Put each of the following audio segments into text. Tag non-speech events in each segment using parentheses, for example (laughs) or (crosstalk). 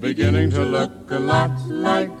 beginning to look a lot like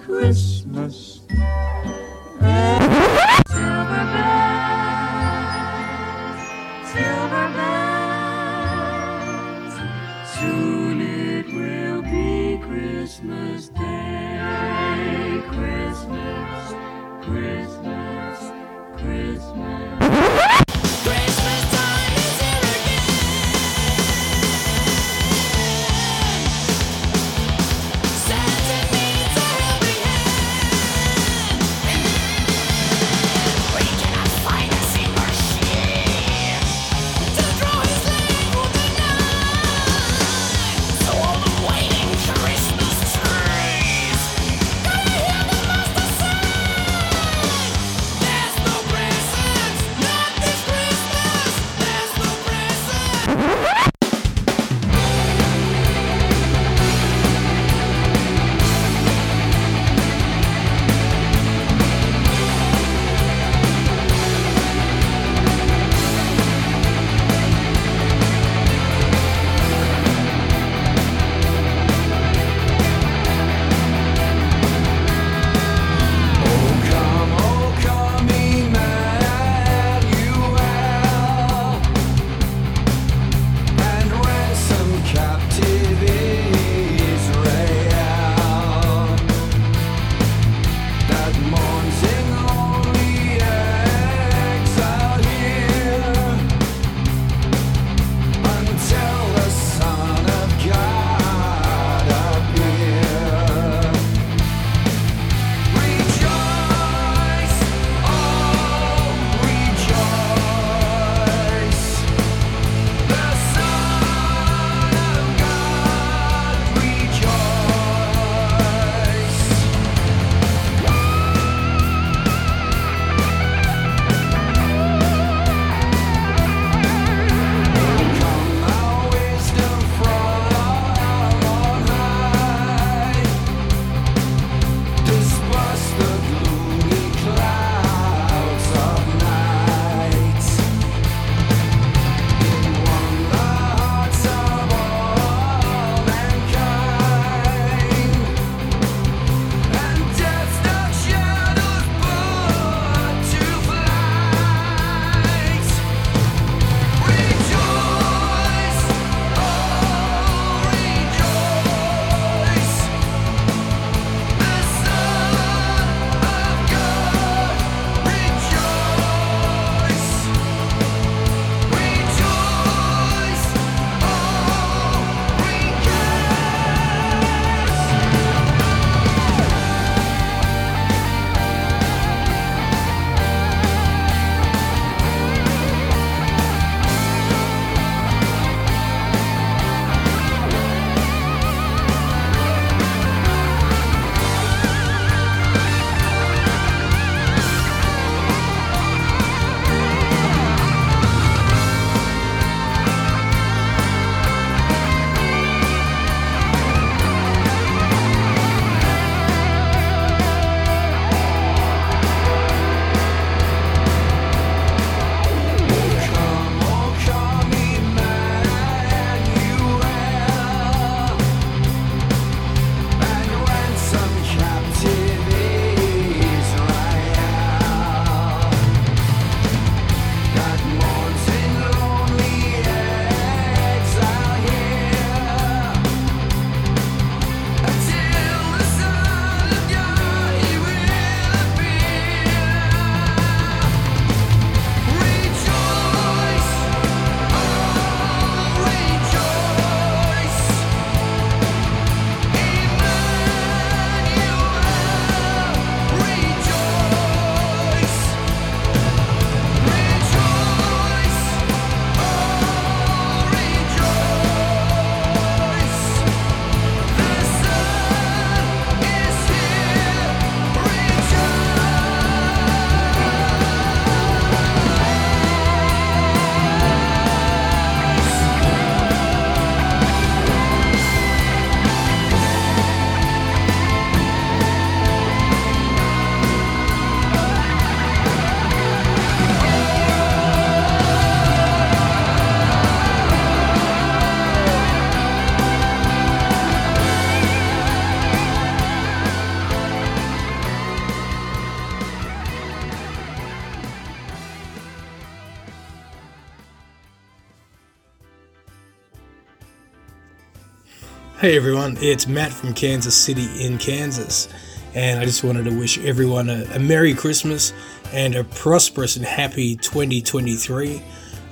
Hey everyone, it's Matt from Kansas City in Kansas, and I just wanted to wish everyone a, a Merry Christmas and a prosperous and happy 2023.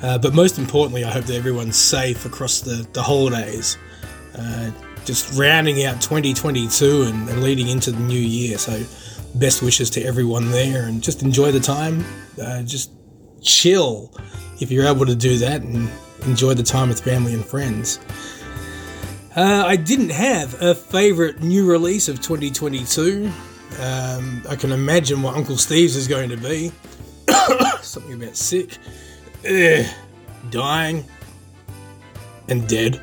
Uh, but most importantly, I hope that everyone's safe across the, the holidays. Uh, just rounding out 2022 and, and leading into the new year. So, best wishes to everyone there, and just enjoy the time. Uh, just chill if you're able to do that, and enjoy the time with family and friends. Uh, I didn't have a favourite new release of 2022. Um, I can imagine what Uncle Steve's is going to be. (coughs) Something about sick, Ugh, dying, and dead.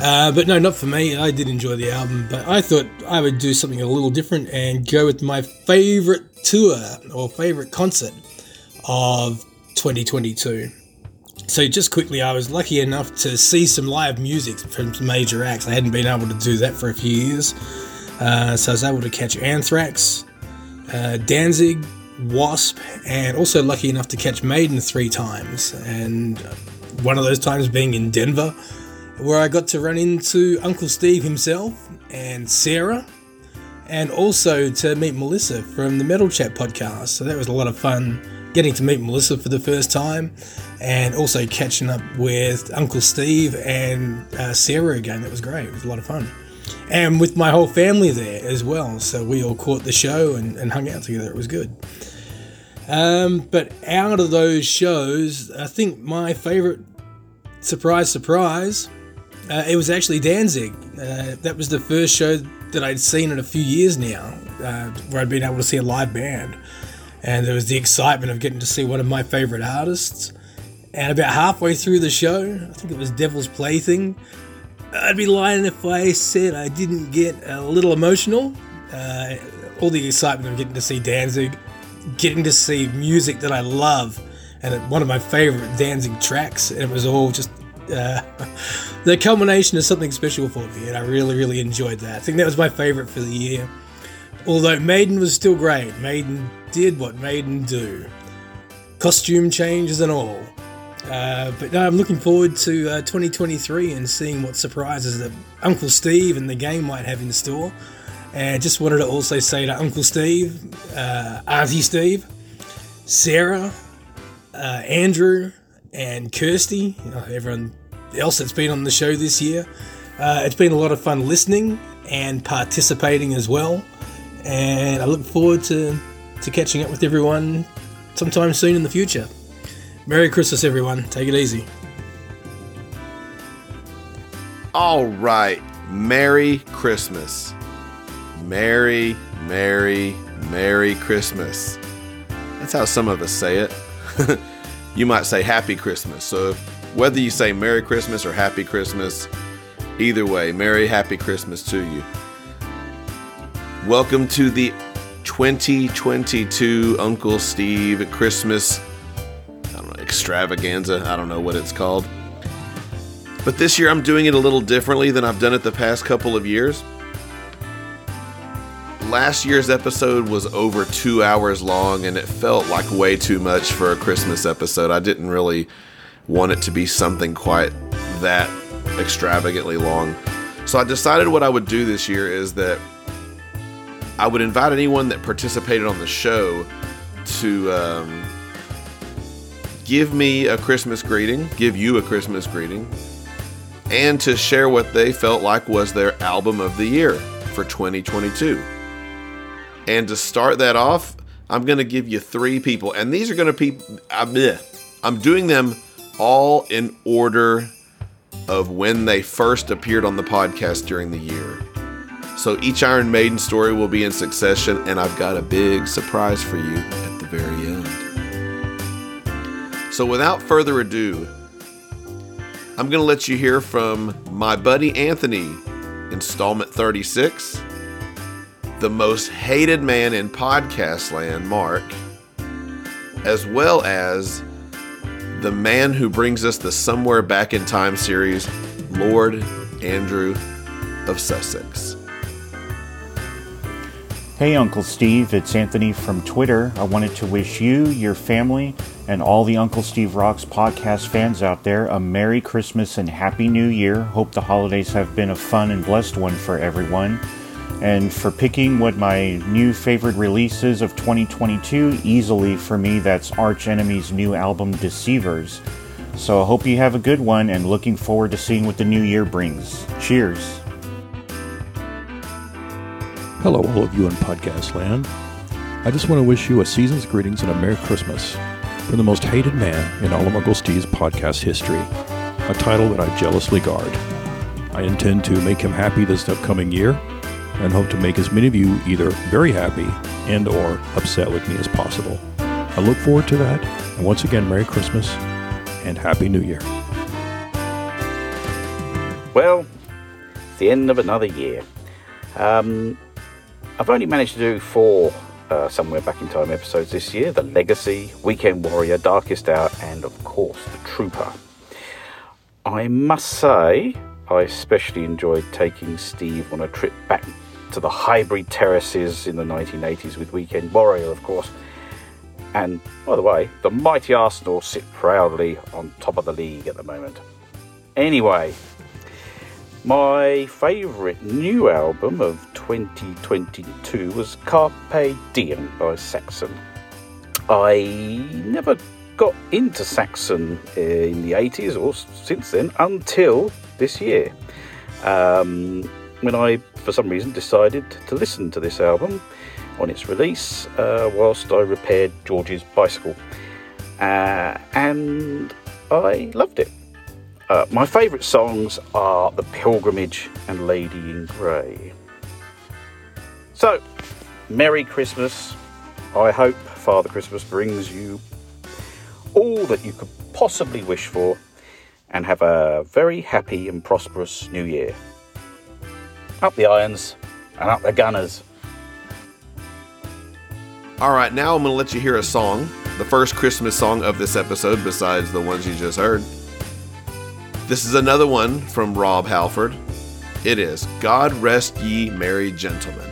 Uh, but no, not for me. I did enjoy the album, but I thought I would do something a little different and go with my favourite tour or favourite concert of 2022. So just quickly, I was lucky enough to see some live music from major acts. I hadn't been able to do that for a few years, uh, so I was able to catch Anthrax, uh, Danzig, Wasp, and also lucky enough to catch Maiden three times. And one of those times being in Denver, where I got to run into Uncle Steve himself and Sarah, and also to meet Melissa from the Metal Chat podcast. So that was a lot of fun getting to meet Melissa for the first time and also catching up with Uncle Steve and uh, Sarah again. That was great. It was a lot of fun. And with my whole family there as well. So we all caught the show and, and hung out together. It was good. Um, but out of those shows, I think my favorite surprise, surprise, uh, it was actually Danzig. Uh, that was the first show that I'd seen in a few years now, uh, where I'd been able to see a live band and there was the excitement of getting to see one of my favorite artists. And about halfway through the show, I think it was Devil's Plaything, I'd be lying if I said I didn't get a little emotional. Uh, all the excitement of getting to see Danzig, getting to see music that I love, and one of my favorite Danzig tracks, and it was all just uh, (laughs) the culmination of something special for me, and I really, really enjoyed that. I think that was my favorite for the year. Although Maiden was still great, Maiden did what Maiden do costume changes and all. Uh, but no, I'm looking forward to uh, 2023 and seeing what surprises that Uncle Steve and the game might have in store. And just wanted to also say to Uncle Steve, uh, Auntie Steve, Sarah, uh, Andrew, and Kirsty, you know, everyone else that's been on the show this year. Uh, it's been a lot of fun listening and participating as well. And I look forward to to catching up with everyone sometime soon in the future. Merry Christmas, everyone. Take it easy. All right. Merry Christmas. Merry, Merry, Merry Christmas. That's how some of us say it. (laughs) you might say Happy Christmas. So whether you say Merry Christmas or Happy Christmas, either way, Merry Happy Christmas to you. Welcome to the 2022 Uncle Steve Christmas I don't know, extravaganza. I don't know what it's called. But this year I'm doing it a little differently than I've done it the past couple of years. Last year's episode was over two hours long and it felt like way too much for a Christmas episode. I didn't really want it to be something quite that extravagantly long. So I decided what I would do this year is that I would invite anyone that participated on the show to um, give me a Christmas greeting, give you a Christmas greeting, and to share what they felt like was their album of the year for 2022. And to start that off, I'm going to give you three people, and these are going to be, I'm doing them all in order of when they first appeared on the podcast during the year. So each Iron Maiden story will be in succession, and I've got a big surprise for you at the very end. So without further ado, I'm going to let you hear from my buddy Anthony, installment 36, the most hated man in podcast land, Mark, as well as the man who brings us the Somewhere Back in Time series, Lord Andrew of Sussex. Hey, Uncle Steve, it's Anthony from Twitter. I wanted to wish you, your family, And all the Uncle Steve Rocks podcast fans out there, a Merry Christmas and Happy New Year. Hope the holidays have been a fun and blessed one for everyone. And for picking what my new favorite release is of 2022, easily for me, that's Arch Enemy's new album, Deceivers. So I hope you have a good one and looking forward to seeing what the new year brings. Cheers. Hello, all of you in podcast land. I just want to wish you a season's greetings and a Merry Christmas from the most hated man in all of Uncle Steve's podcast history, a title that I jealously guard. I intend to make him happy this upcoming year and hope to make as many of you either very happy and or upset with me as possible. I look forward to that. And once again, Merry Christmas and Happy New Year. Well, it's the end of another year. Um, I've only managed to do four uh, Somewhere Back in Time episodes this year The Legacy, Weekend Warrior, Darkest Hour, and of course, The Trooper. I must say, I especially enjoyed taking Steve on a trip back to the Highbury Terraces in the 1980s with Weekend Warrior, of course. And by the way, the mighty Arsenal sit proudly on top of the league at the moment. Anyway, my favourite new album of 2022 was Carpe Diem by Saxon. I never got into Saxon in the 80s or since then until this year. Um, when I, for some reason, decided to listen to this album on its release uh, whilst I repaired George's bicycle. Uh, and I loved it. Uh, my favourite songs are The Pilgrimage and Lady in Grey. So, Merry Christmas. I hope Father Christmas brings you all that you could possibly wish for and have a very happy and prosperous new year. Up the irons and up the gunners. All right, now I'm going to let you hear a song, the first Christmas song of this episode, besides the ones you just heard. This is another one from Rob Halford. It is God Rest Ye Merry Gentlemen.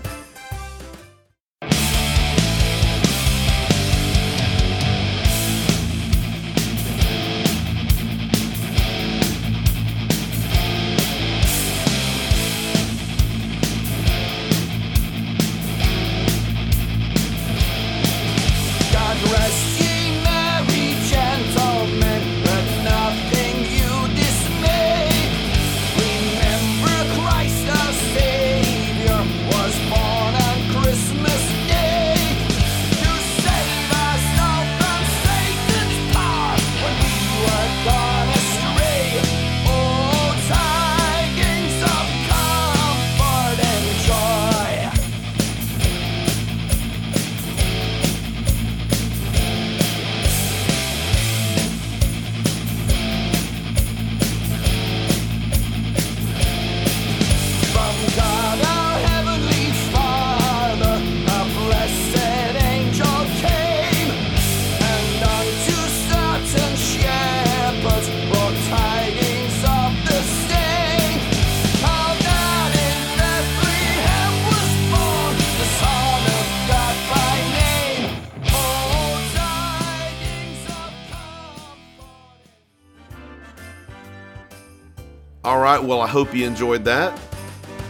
Hope you enjoyed that.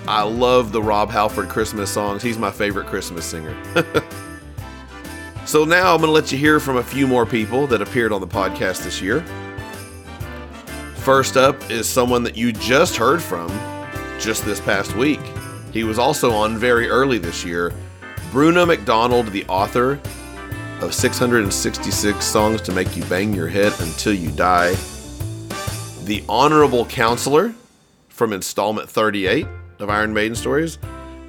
I love the Rob Halford Christmas songs. He's my favorite Christmas singer. (laughs) so now I'm going to let you hear from a few more people that appeared on the podcast this year. First up is someone that you just heard from just this past week. He was also on very early this year. Bruno MacDonald, the author of 666 Songs to Make You Bang Your Head Until You Die. The Honorable Counselor from installment 38 of Iron Maiden Stories,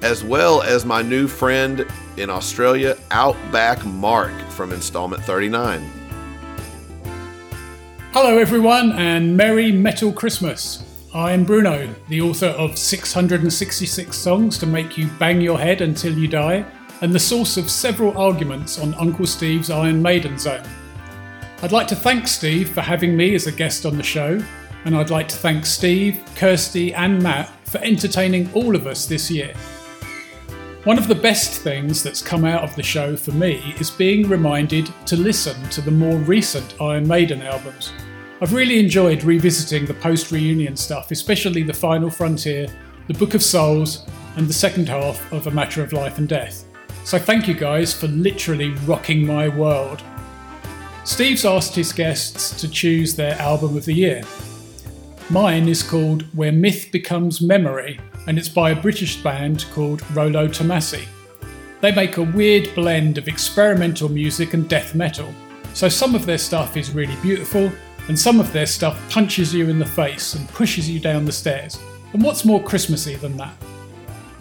as well as my new friend in Australia, Outback Mark from installment 39. Hello, everyone, and Merry Metal Christmas. I'm Bruno, the author of 666 songs to make you bang your head until you die, and the source of several arguments on Uncle Steve's Iron Maiden Zone. I'd like to thank Steve for having me as a guest on the show, and I'd like to thank Steve, Kirsty, and Matt for entertaining all of us this year. One of the best things that's come out of the show for me is being reminded to listen to the more recent Iron Maiden albums. I've really enjoyed revisiting the post reunion stuff, especially The Final Frontier, The Book of Souls, and the second half of A Matter of Life and Death. So thank you guys for literally rocking my world. Steve's asked his guests to choose their album of the year. Mine is called Where Myth Becomes Memory, and it's by a British band called Rolo Tomassi. They make a weird blend of experimental music and death metal, so some of their stuff is really beautiful, and some of their stuff punches you in the face and pushes you down the stairs. And what's more Christmassy than that?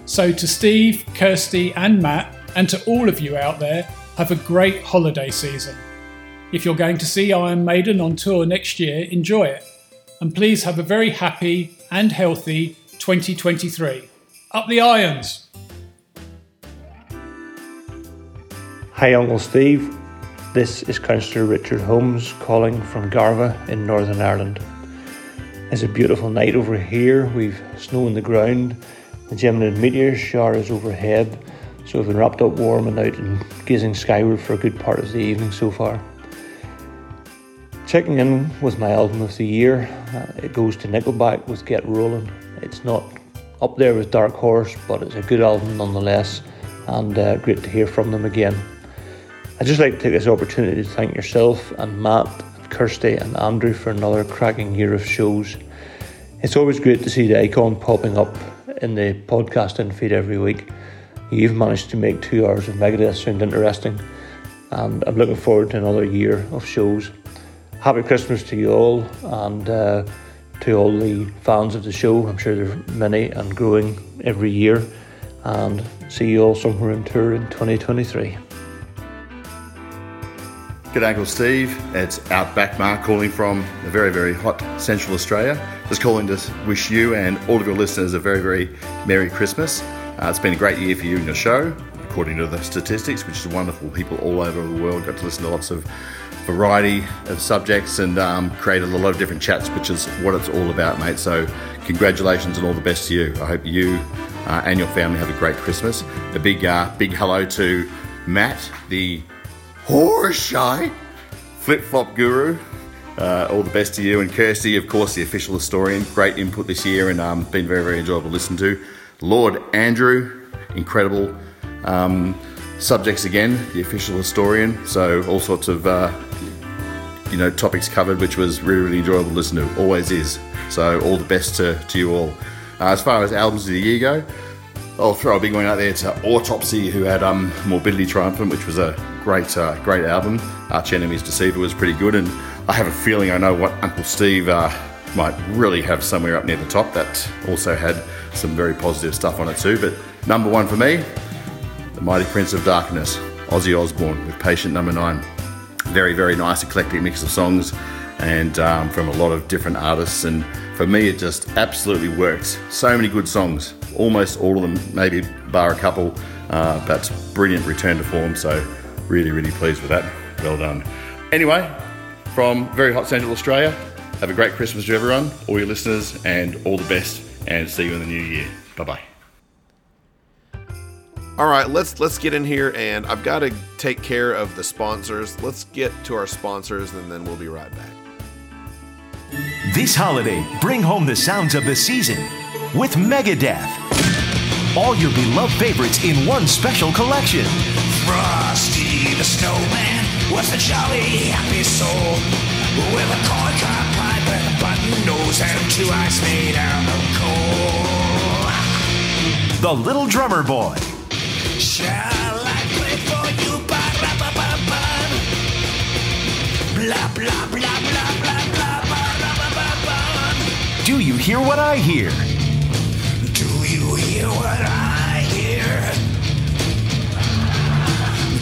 So, to Steve, Kirsty, and Matt, and to all of you out there, have a great holiday season. If you're going to see Iron Maiden on tour next year, enjoy it. And please have a very happy and healthy 2023. Up the irons! Hi, Uncle Steve. This is Councillor Richard Holmes calling from Garvagh in Northern Ireland. It's a beautiful night over here. We've snow on the ground. The Gemini meteor shower is overhead, so we've been wrapped up warm and out and gazing skyward for a good part of the evening so far. Checking in with my album of the year, uh, it goes to Nickelback with Get Rolling. It's not up there with Dark Horse, but it's a good album nonetheless, and uh, great to hear from them again. I'd just like to take this opportunity to thank yourself and Matt, and Kirsty, and Andrew for another cracking year of shows. It's always great to see the icon popping up in the podcasting feed every week. You've managed to make two hours of Megadeth sound interesting, and I'm looking forward to another year of shows. Happy Christmas to you all, and uh, to all the fans of the show. I'm sure there are many and growing every year, and see you all somewhere in tour in 2023. Good Uncle Steve. It's Outback Mark calling from a very, very hot Central Australia. Just calling to wish you and all of your listeners a very, very Merry Christmas. Uh, it's been a great year for you and your show, according to the statistics, which is wonderful. People all over the world got to listen to lots of variety of subjects and um, created a lot of different chats, which is what it's all about, mate. So, congratulations and all the best to you. I hope you uh, and your family have a great Christmas. A big, uh, big hello to Matt, the horse shy flip flop guru. Uh, all the best to you and Kirsty, of course, the official historian. Great input this year and um, been very, very enjoyable to listen to. Lord Andrew, incredible um, subjects again, the official historian. So all sorts of uh, you know topics covered, which was really, really enjoyable to listen to. Always is. So all the best to, to you all. Uh, as far as albums of the year go, I'll throw a big one out there to Autopsy, who had um, Morbidly Triumphant, which was a great, uh, great album. Arch Enemy's Deceiver was pretty good, and I have a feeling I know what Uncle Steve uh, might really have somewhere up near the top. That also had some very positive stuff on it too. But number one for me, The Mighty Prince of Darkness, Ozzy Osbourne with Patient Number Nine. Very, very nice, eclectic mix of songs, and um, from a lot of different artists. And for me, it just absolutely works. So many good songs, almost all of them, maybe bar a couple. Uh, but brilliant return to form. So really, really pleased with that. Well done. Anyway, from very hot Central Australia, have a great Christmas to everyone, all your listeners, and all the best. And see you in the new year. Bye bye. All right, let's let's get in here, and I've got to take care of the sponsors. Let's get to our sponsors, and then we'll be right back. This holiday, bring home the sounds of the season with Megadeth. All your beloved favorites in one special collection. Frosty the snowman was a jolly happy soul with a corn cob pipe and a button nose and two eyes made out of coal. The Little Drummer Boy. Shall I play for you? Ba-da-ba-ba-ba. Blah blah blah blah blah blah ba-da-ba-ba-ba. Do you hear what I hear? Do you hear what I hear?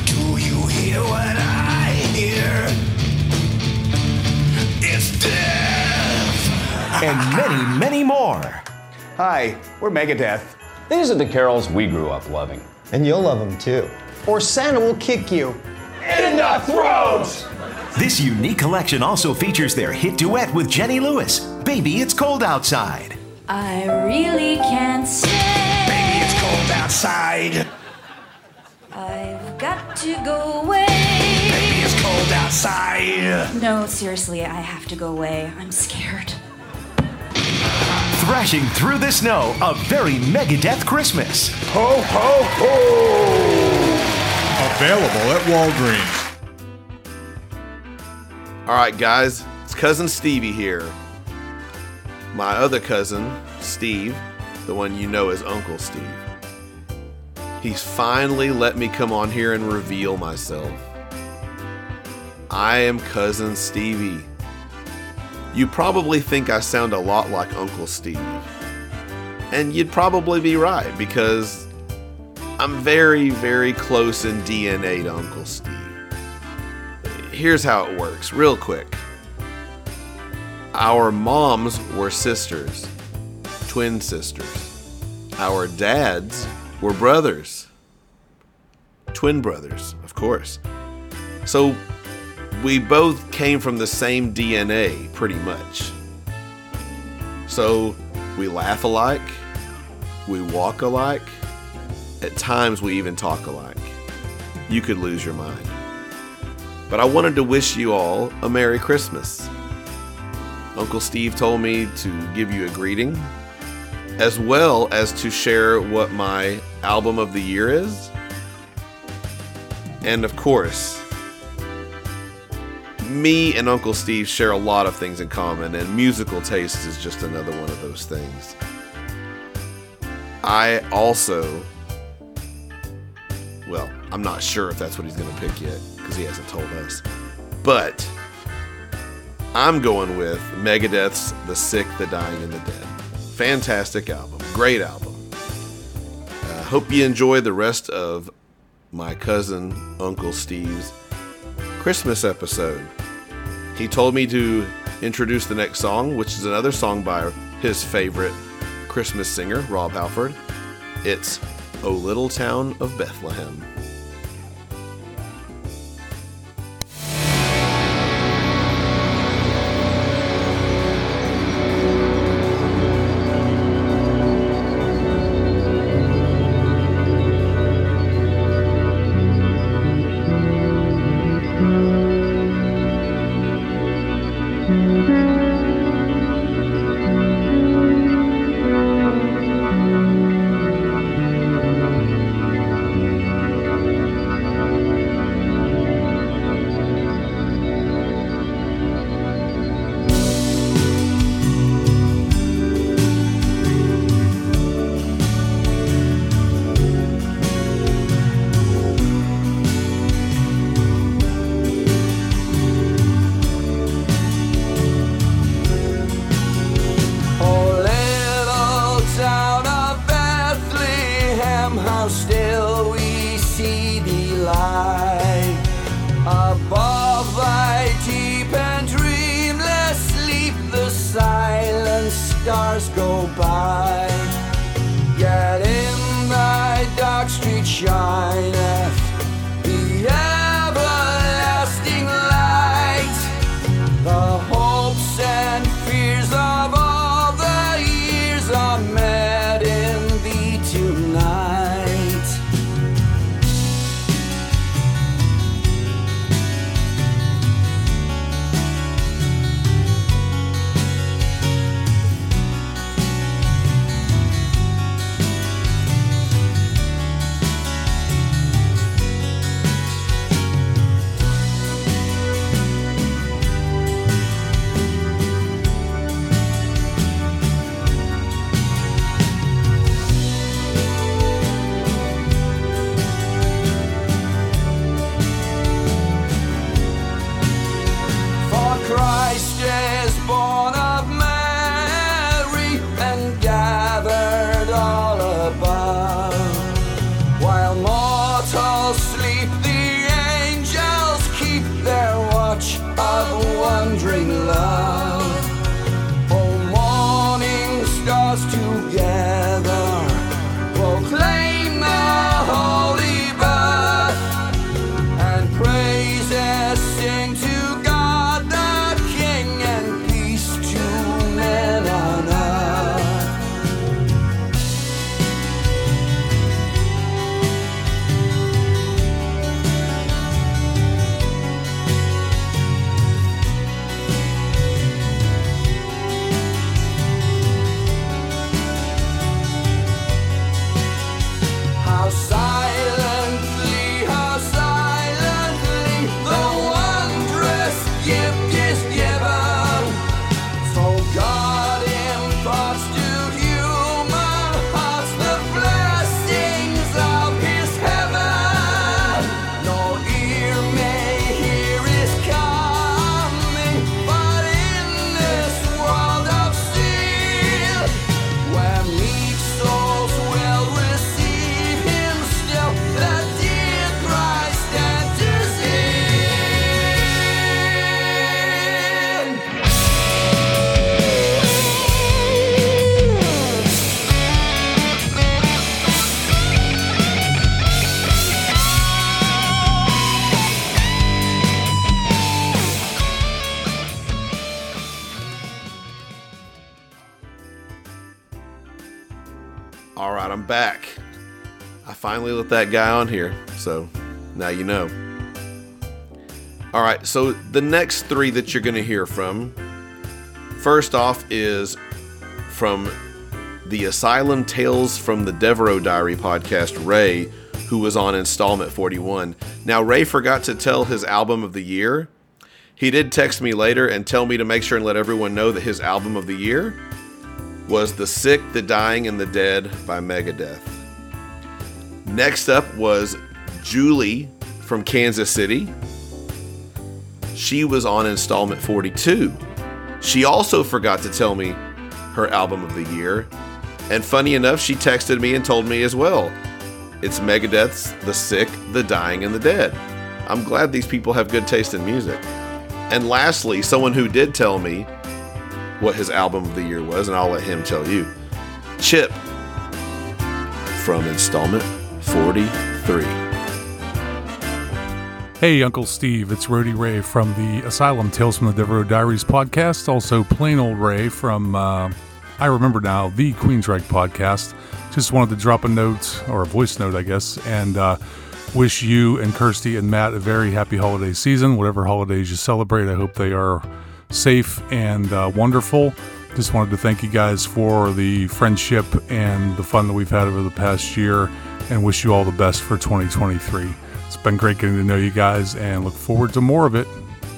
Do you hear what I hear? It's death. And many, many more. Hi, we're Megadeth. These are the carols we grew up loving. And you'll love them too. Or Santa will kick you. In the throat! This unique collection also features their hit duet with Jenny Lewis, Baby It's Cold Outside. I really can't say. Baby, it's cold outside. I've got to go away. Baby, it's cold outside. No, seriously, I have to go away. I'm scared. Thrashing through the snow, a very Megadeth Christmas. Ho, ho, ho! Available at Walgreens. All right, guys, it's cousin Stevie here. My other cousin, Steve, the one you know as Uncle Steve. He's finally let me come on here and reveal myself. I am cousin Stevie. You probably think I sound a lot like Uncle Steve. And you'd probably be right because I'm very, very close in DNA to Uncle Steve. Here's how it works, real quick. Our moms were sisters, twin sisters. Our dads were brothers, twin brothers, of course. So we both came from the same DNA, pretty much. So we laugh alike, we walk alike, at times we even talk alike. You could lose your mind. But I wanted to wish you all a Merry Christmas. Uncle Steve told me to give you a greeting, as well as to share what my album of the year is. And of course, me and Uncle Steve share a lot of things in common, and musical taste is just another one of those things. I also, well, I'm not sure if that's what he's going to pick yet because he hasn't told us. But I'm going with Megadeth's The Sick, the Dying, and the Dead. Fantastic album. Great album. Uh, hope you enjoy the rest of my cousin, Uncle Steve's Christmas episode. He told me to introduce the next song, which is another song by his favorite Christmas singer, Rob Halford. It's O Little Town of Bethlehem. Back. I finally let that guy on here, so now you know. All right, so the next three that you're going to hear from first off is from the Asylum Tales from the Devereaux Diary podcast, Ray, who was on installment 41. Now, Ray forgot to tell his album of the year. He did text me later and tell me to make sure and let everyone know that his album of the year was The Sick, the Dying, and the Dead by Megadeth. Next up was Julie from Kansas City. She was on installment 42. She also forgot to tell me her album of the year. And funny enough, she texted me and told me as well. It's Megadeth's The Sick, the Dying, and the Dead. I'm glad these people have good taste in music. And lastly, someone who did tell me what his album of the year was, and I'll let him tell you. Chip from installment 43. Hey, Uncle Steve, it's Rody Ray from the Asylum Tales from the Devereaux Diaries podcast. Also, plain old Ray from, uh, I remember now, the Queensryche podcast. Just wanted to drop a note, or a voice note, I guess, and uh, wish you and Kirsty and Matt a very happy holiday season. Whatever holidays you celebrate, I hope they are safe and uh, wonderful. Just wanted to thank you guys for the friendship and the fun that we've had over the past year and wish you all the best for 2023. It's been great getting to know you guys and look forward to more of it.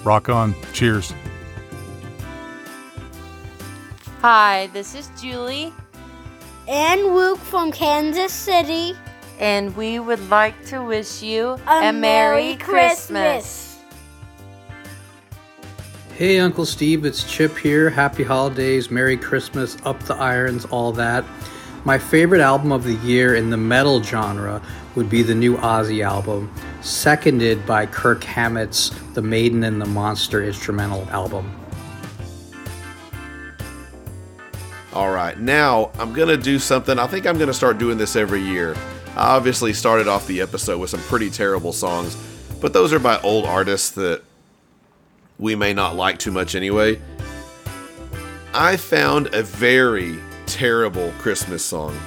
Rock on. Cheers. Hi, this is Julie. And Luke from Kansas City. And we would like to wish you a, a Merry Christmas. Christmas. Hey, Uncle Steve, it's Chip here. Happy holidays, Merry Christmas, up the irons, all that. My favorite album of the year in the metal genre would be the new Ozzy album, seconded by Kirk Hammett's The Maiden and the Monster instrumental album. All right, now I'm going to do something. I think I'm going to start doing this every year. I obviously started off the episode with some pretty terrible songs, but those are by old artists that we may not like too much anyway. I found a very terrible Christmas song.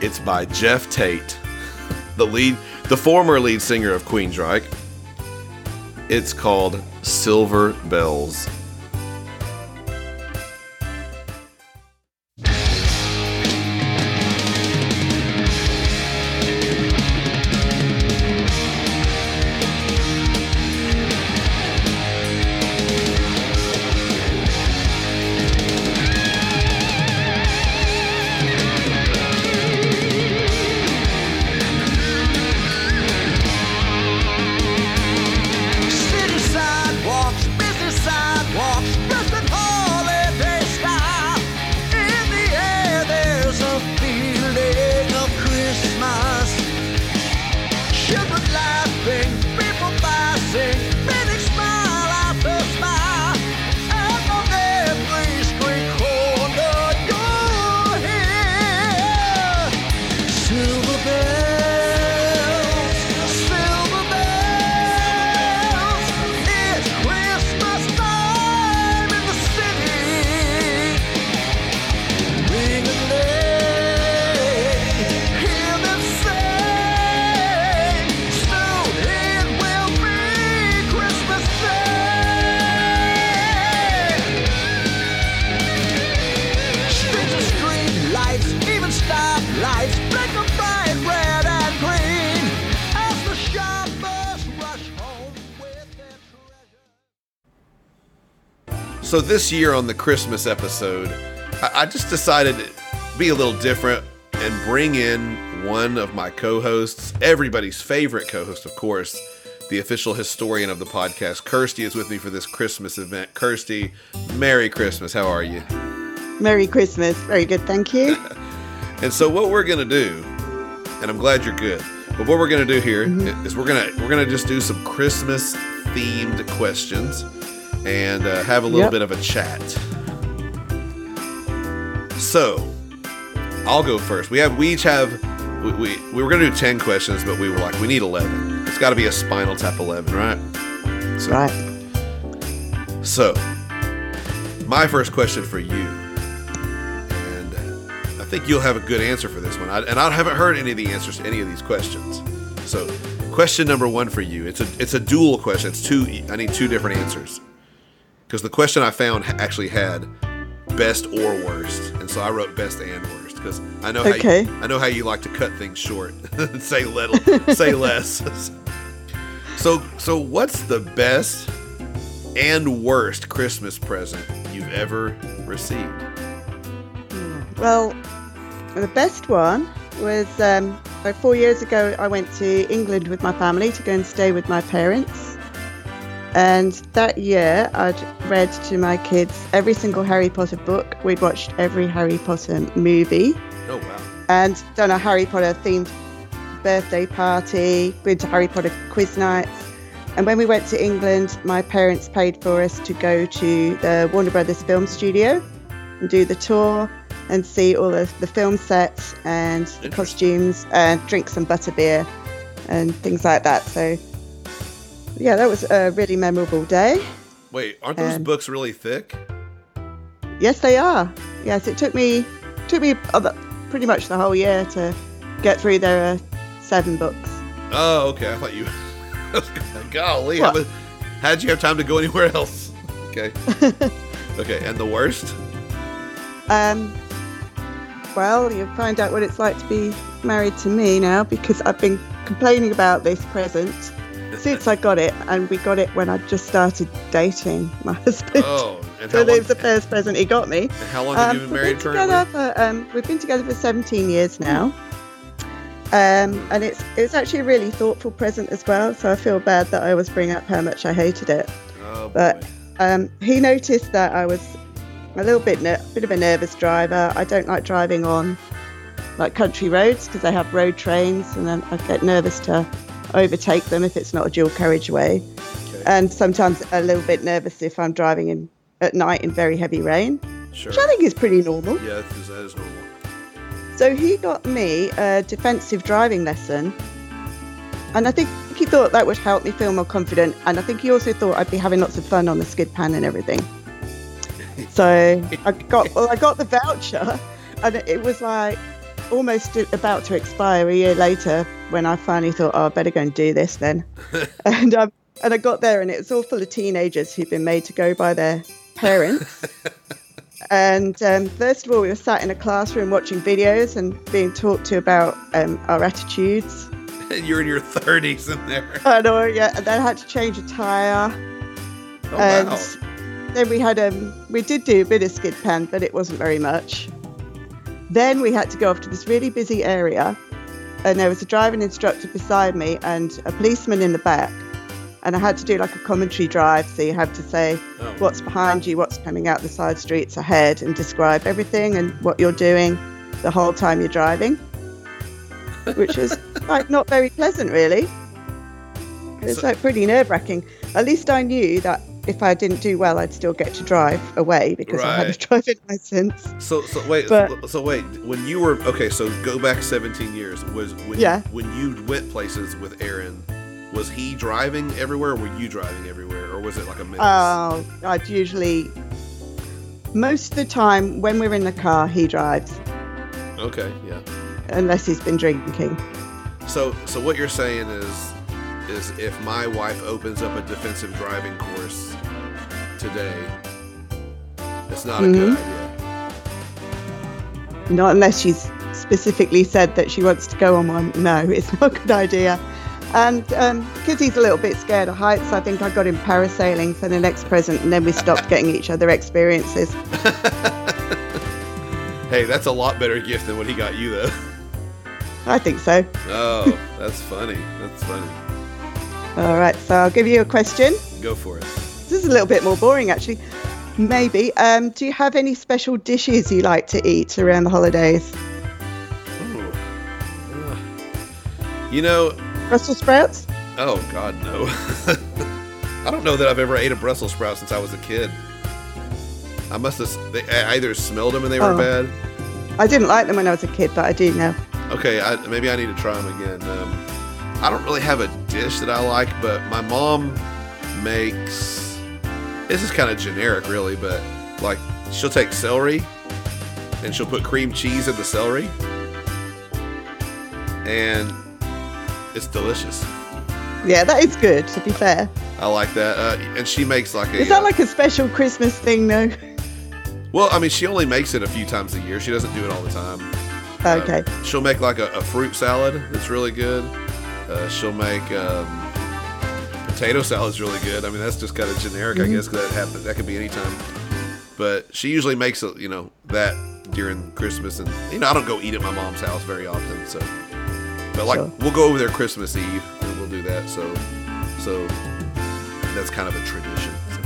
It's by Geoff Tate, (laughs) the lead, the former lead singer of Queensryche. It's called Silver Bells. So this year on the Christmas episode, I, I just decided to be a little different and bring in one of my co-hosts, everybody's favorite co-host, of course, the official historian of the podcast. Kirsty is with me for this Christmas event. Kirsty, Merry Christmas. How are you? Merry Christmas. Very good, thank you. (laughs) and so what we're gonna do, and I'm glad you're good. But what we're gonna do here mm-hmm. is we're gonna we're gonna just do some Christmas themed questions and uh, have a little yep. bit of a chat. So, I'll go first. We have we each have we, we, we were gonna do ten questions, but we were like we need eleven. It's got to be a Spinal Tap eleven, right? So, right. So, my first question for you, and I think you'll have a good answer for this one. I, and I haven't heard any of the answers to any of these questions. So, question number one for you. It's a it's a dual question. It's two. I need two different answers because the question I found actually had best or worst, and so I wrote best and worst because I know Okay. how you, I know how you like to cut things short, (laughs) say little, say less. (laughs) so so what's the best and worst Christmas present you've ever received? Well, the best one was um, like four years ago. I went to England with my family to go and stay with my parents. And that year, I'd read to my kids every single Harry Potter book. We'd watched every Harry Potter movie Oh wow. and done a Harry Potter themed birthday party, been to Harry Potter quiz nights. And when we went to England, my parents paid for us to go to the Warner Brothers film studio and do the tour and see all of the film sets and the costumes and drink some butterbeer and things like that. So, yeah, that was a really memorable day. Wait, aren't those Um, books really thick? Yes, they are. Yes, it took me took me pretty much the whole year to get through. There are seven books. Oh, okay. I thought you. (laughs) Golly, What? how, how did you have time to go anywhere else? (laughs) Okay. (laughs) okay, and the worst? Um, well, you'll find out what it's like to be married to me now because I've been complaining about this present since I got it, and we got it when I just started dating my (laughs) husband. Oh, and so it was the first present he got me. how long have you been we've married been currently? together for, um, we've been together for 17 years now. Um, and it's it's actually a really thoughtful present as well. So I feel bad that I always bring up how much I hated it. Oh, but um, he noticed that I was a little bit ner- bit of a nervous driver. I don't like driving on like country roads because they have road trains, and then I get nervous to overtake them if it's not a dual carriageway. And sometimes a little bit nervous if I'm driving in at night in very heavy rain, Sure. which I think is pretty normal. Yeah, is, that is normal. So he got me a defensive driving lesson, and I think he thought that would help me feel more confident. And I think he also thought I'd be having lots of fun on the skid pan and everything. (laughs) So I got well, I got the voucher, and it was like almost about to expire a year later when I finally thought, oh, I better go and do this then. (laughs) and um, and I got there, and it was all full of teenagers who'd been made to go by their parents. (laughs) And um, first of all, we were sat in a classroom watching videos and being talked to about um, our attitudes. And (laughs) you're in your 30s in there. I know, yeah. And then I had to change a tyre. Oh, and wow. then we had um, we did do a bit of skid pan, but it wasn't very much. Then we had to go off to this really busy area, and there was a driving instructor beside me and a policeman in the back. And I had to do like a commentary drive, so you have to say Oh. what's behind you, what's coming out the side streets ahead, and describe everything and what you're doing the whole time you're driving, which was (laughs) like not very pleasant, really. It's So- like pretty nerve wracking. At least I knew that if I didn't do well, I'd still get to drive away because I had a (laughs) driving license. So so wait But- so wait when you were okay so go back 17 years was when Yeah. when you went places with Aaron was he driving everywhere or were you driving everywhere or was it like a mix? Oh, I'd usually, most of the time when we're in the car, he drives, okay yeah unless he's been drinking. so so what you're saying is is if my wife opens up a defensive driving course today it's not a good Mhm. idea Not unless she's specifically said that she wants to go on one. No, (laughs) it's not a good idea. And because he's a little bit scared of heights, I think I got him parasailing for the next present, and then we stopped getting each other experiences. (laughs) hey that's a lot better gift than what he got you though I think so. oh that's funny that's funny All right, so I'll give you a question. go for it This is a little bit more boring, actually. Maybe. Um, do you have any special dishes you like to eat around the holidays? Ooh. You know Brussels sprouts? Oh God, no! (laughs) I don't know that I've ever ate a Brussels sprout since I was a kid. I must have. They, I either smelled them and they were Oh. bad. I didn't like them when I was a kid, but I do now. Okay, I, maybe I need to try them again. Um, I don't really have a dish that I like, but my mom makes. This is kind of generic, really, but like she'll take celery and she'll put cream cheese in the celery, and it's delicious. Yeah, that is good. To be fair, I like that. Uh, and she makes like a. is that uh, like a special Christmas thing though? (laughs) well, I mean, she only makes it a few times a year. She doesn't do it all the time. Okay. She'll make like a, a fruit salad that's really good. Uh, she'll make um, potato salad's really good. I mean, that's just kind of generic, I guess, guess, 'cause that happen, that could be anytime. But she usually makes it, you know, that during Christmas, and you know, I don't go eat at my mom's house very often, so. But like, Sure. we'll go over there Christmas Eve, and we'll do that. So, so that's kind of a tradition. So.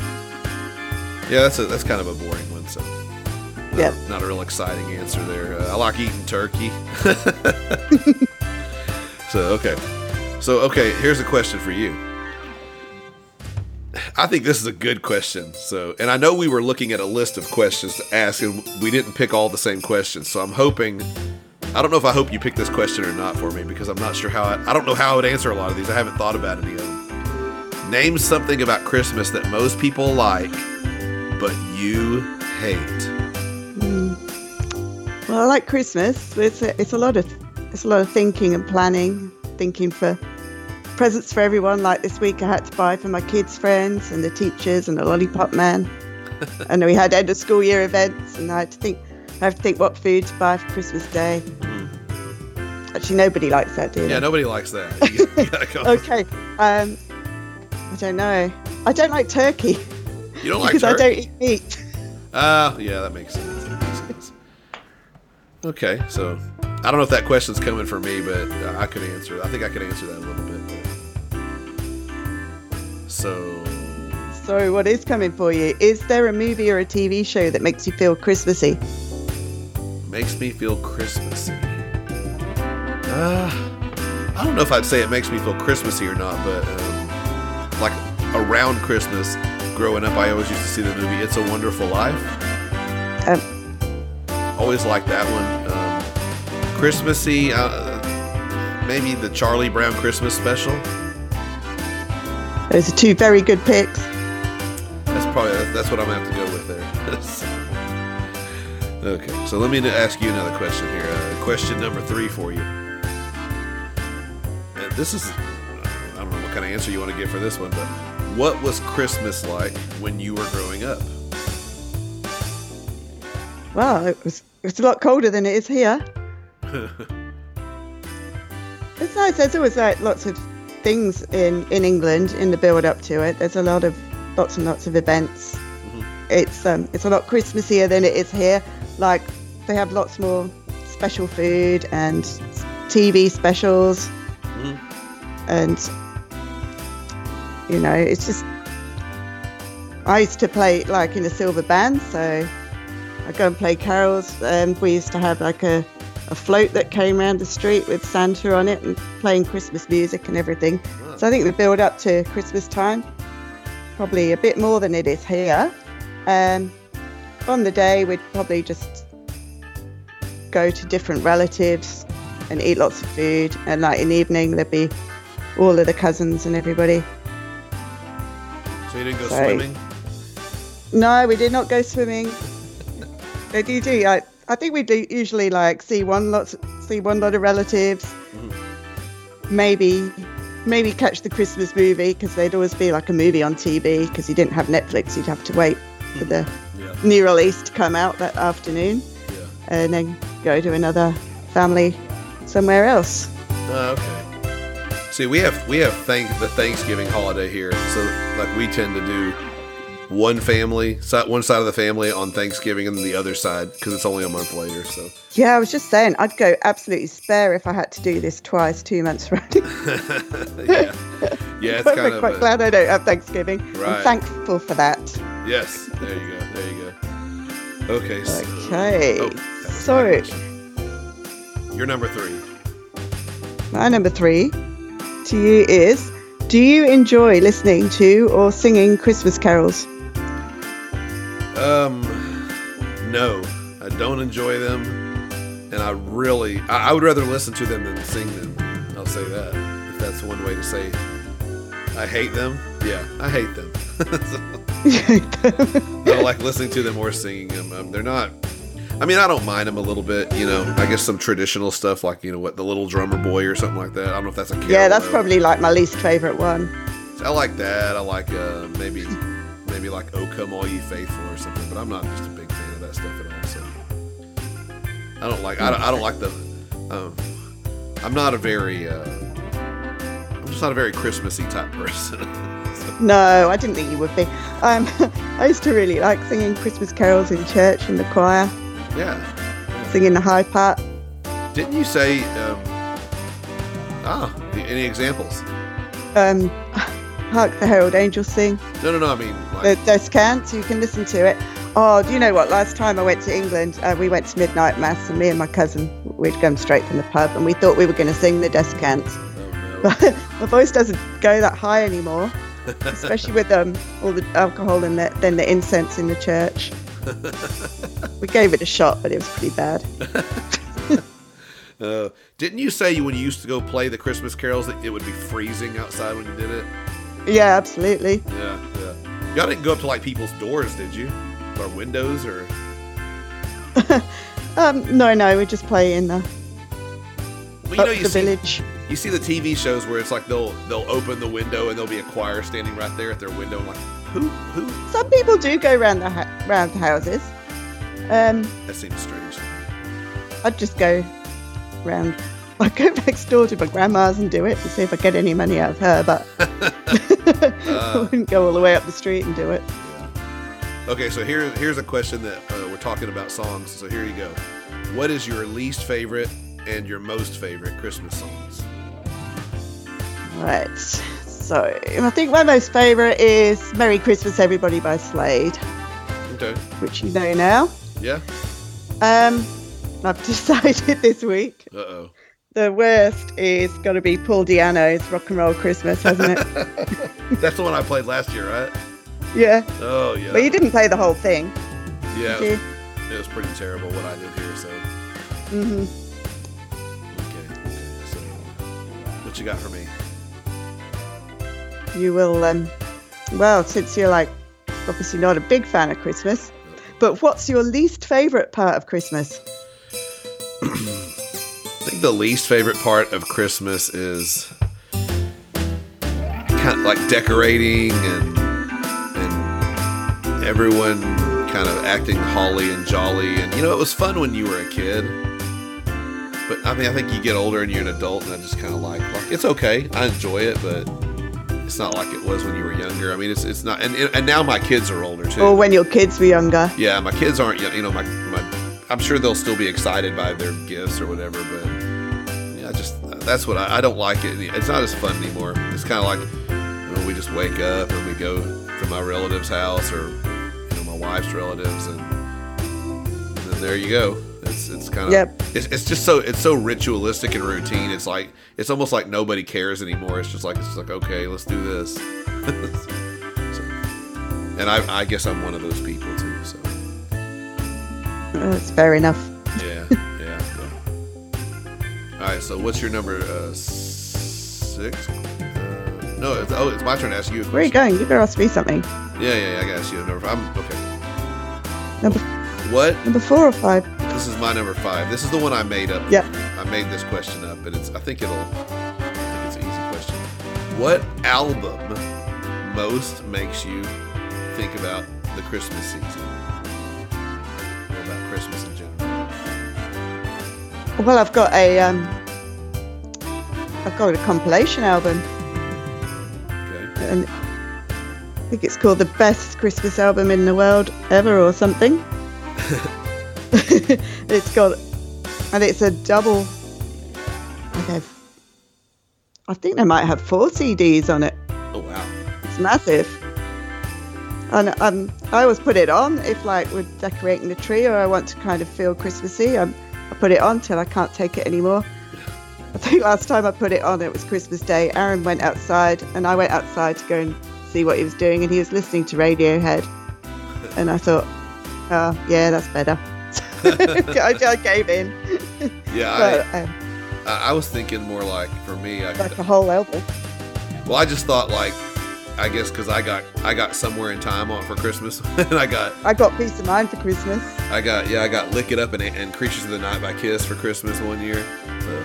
Yeah, that's a that's kind of a boring one. So. Not, Yeah. Not a real exciting answer there. Uh, I like eating turkey. (laughs) (laughs) so okay, so okay. Here's a question for you. I think this is a good question. So, and I know we were looking at a list of questions to ask, and we didn't pick all the same questions. So I'm hoping. I don't know if I hope you pick this question or not for me because I'm not sure how I, I don't know how I would answer a lot of these. I haven't thought about any of them. Name something about Christmas that most people like, but you hate. Well, I like Christmas. It's a, it's a lot of it's a lot of thinking and planning, thinking for presents for everyone. Like this week, I had to buy for my kids' friends and the teachers and the lollipop man. (laughs) and we had end of school year events, and I had to think I have to think what food to buy for Christmas Day. Actually, nobody likes that, do they? Yeah, nobody likes that. (laughs) You- you okay. Um, I don't know. I don't like turkey. You don't like turkey? because I don't eat meat. Ah, yeah, that makes sense. That makes sense. Okay, so I don't know if that question's coming from me, but uh, I could answer. I think I could answer that a little bit. So, what is coming for you? Is there a movie or a TV show that makes you feel Christmassy? makes me feel Christmassy. Uh, I don't know if I'd say it makes me feel Christmassy or not, but um, like around Christmas, growing up, I always used to see the movie "It's a Wonderful Life." Um, always liked that one. Um, Christmassy, uh, maybe the Charlie Brown Christmas special. Those are two very good picks. That's probably that's what I'm gonna have to go with there. (laughs) okay, so let me ask you another question here. Uh, question number three for you. And this is I don't know what kind of answer you want to give for this one, but what was Christmas like when you were growing up? Well, it was it's a lot colder than it is here. (laughs) It's nice. There's always like lots of things in in England in the build up to it. There's a lot of lots and lots of events. It's um it's a lot Christmassier than it is here. Like they have lots more special food and TV specials, and you know it's just. I used to play like in a silver band, so I go and play carols. And we used to have like a, a float that came around the street with Santa on it and playing Christmas music and everything. So I think the build up to Christmas time, probably a bit more than it is here. Um, on the day, we'd probably just go to different relatives and eat lots of food. And like in the evening, there'd be all of the cousins and everybody. So you didn't go Sorry. swimming? No, we did not go swimming. They do do. I, I think we do usually like see one lots, see one lot of relatives. Mm-hmm. Maybe, maybe catch the Christmas movie because there'd always be like a movie on TV because you didn't have Netflix. You'd have to wait for the mm-hmm. Yeah. new release to come out that afternoon, and then go to another family somewhere else. Oh, okay. See, we have we have thank the Thanksgiving holiday here, so like we tend to do one family, one side of the family on Thanksgiving, and then the other side because it's only a month later. So Yeah, I was just saying I'd go absolutely spare if I had to do this twice, two months running. (laughs) yeah, yeah, it's (laughs) I'm of quite a- glad I don't have Thanksgiving. Right. I'm thankful for that. yes. There you go. There you go. Okay. So, Okay, oh, so you're number three. my number three to you is: Do you enjoy listening to or singing Christmas carols? Um, no, I don't enjoy them, and I really, I, I would rather listen to them than sing them. I'll say that. If that's one way to say, it. I hate them. Yeah, I (laughs) hate them. I don't like listening to them or singing them. Um, they're not. I mean, I don't mind them a little bit. You know, I guess some traditional stuff like you know what the Little Drummer Boy or something like that. I don't know if that's a. Yeah, that's though. probably like my least favorite one. I like that. I like uh, maybe maybe like "Oh Come All Ye Faithful" or something. But I'm not just a big fan of that stuff at all. So I don't like I don't, I don't like the. Um, I'm not a very. Uh, I'm just not a very Christmassy type person. (laughs) No, I didn't think you would be. Um, (laughs) I used to really like singing Christmas carols in church in the choir, yeah. singing the high part. Didn't you say? Um, ah, any examples? Um, Hark the Herald Angels Sing. No, no, no. I mean, like, The descant, you can listen to it. Oh, do you know what? Last time I went to England, uh, we went to midnight mass, and me and my cousin, we'd come straight from the pub, and we thought we were going to sing the descant. (laughs) But my voice doesn't go that high anymore, especially with um, all the alcohol and the, then the incense in the church. (laughs) We gave it a shot, but it was pretty bad. (laughs) uh, didn't you say when you used to go play the Christmas carols that it would be freezing outside when you did it? Yeah, absolutely. Yeah, yeah. Y'all didn't go up to like people's doors, did you? Or windows, or (laughs) Um, no, no, we just play in the, well, you know, you the see, village. you see the TV shows where it's like they'll they'll open the window and there'll be a choir standing right there at their window, like who who? Some people do go round the ha- round houses. Um, That seems strange. I'd just go round. (laughs) I'd go next door to my grandma's and do it to see if I get any money out of her, but (laughs) (laughs) I wouldn't go all the way up the street and do it. Okay, so here here's a question that uh, we're talking about songs. So here you go. What is your least favorite and your most favorite Christmas songs? Right. So I think my most favourite is "Merry Christmas, Everybody" by Slade, Okay. which you know now. Yeah. Um, I've decided this week Uh oh. The worst is going to be Paul Di'Anno's "Rock and Roll Christmas," hasn't it? (laughs) That's the one I played last year, right? yeah. Oh yeah. But you didn't play the whole thing. Yeah. It was, it was pretty terrible what I did here. So Mm hmm. okay. okay. So what you got for me? You will. Um, well, since you're like obviously not a big fan of Christmas, but what's your least favourite part of Christmas? (clears throat) The least favorite part of Christmas is kind of like decorating and and everyone kind of acting holly and jolly and you know it was fun when you were a kid. But I mean I think you get older and you're an adult and I just kind of like like it's okay. I enjoy it, but it's not like it was when you were younger. I mean it's it's not and and now my kids are older too. Or when your kids were younger? Yeah, my kids aren't. You know, my, my I'm sure they'll still be excited by their gifts or whatever, but that's what I, I don't like it. It's not as fun anymore. It's kind of like you know, we just wake up and we go to my relative's house or you know my wife's relatives, and, and then there you go. It's it's kind of Yep. it's, it's just so it's so ritualistic and routine. It's like it's almost like nobody cares anymore. It's just like it's just like okay, let's do this. (laughs) So- and I, I guess I'm one of those people too. So. That's fair enough. Yeah. (laughs) All right, so what's your number uh, six? Uh, no, it's, oh, it's my turn to ask you a Where are you going? You better ask me something. Yeah, yeah, yeah, I gotta ask you a number. I'm okay. Number What? number four or five? This is my number five. This is the one I made up. Yep. I made this question up, and it's. I think it'll. I think it's an easy question. What album most makes you think about the Christmas season? Well, I've got a um, I've got a compilation album, Okay. and I think it's called the best Christmas album in the world ever, or something. (laughs) it's got, and it's a double. I have, I think they might have four CDs on it. Oh wow. It's massive. And um, I always put it on if like we're decorating the tree or I want to kind of feel Christmassy. Um, I put it on till I can't take it anymore. I think last time I put it on, it was Christmas Day. Aaron went outside and I went outside to go and see what he was doing, and he was listening to Radiohead. And I thought, oh yeah, that's better. (laughs) I, I gave in. (laughs) Yeah, But, I, um, I, I was thinking more like for me. I, like a whole album. well, I just thought like I guess because I got I got somewhere in time on for Christmas, (laughs) and I got I got peace of mind for Christmas. I got yeah I got Lick It Up and, and Creatures of the Night by Kiss for Christmas one year. So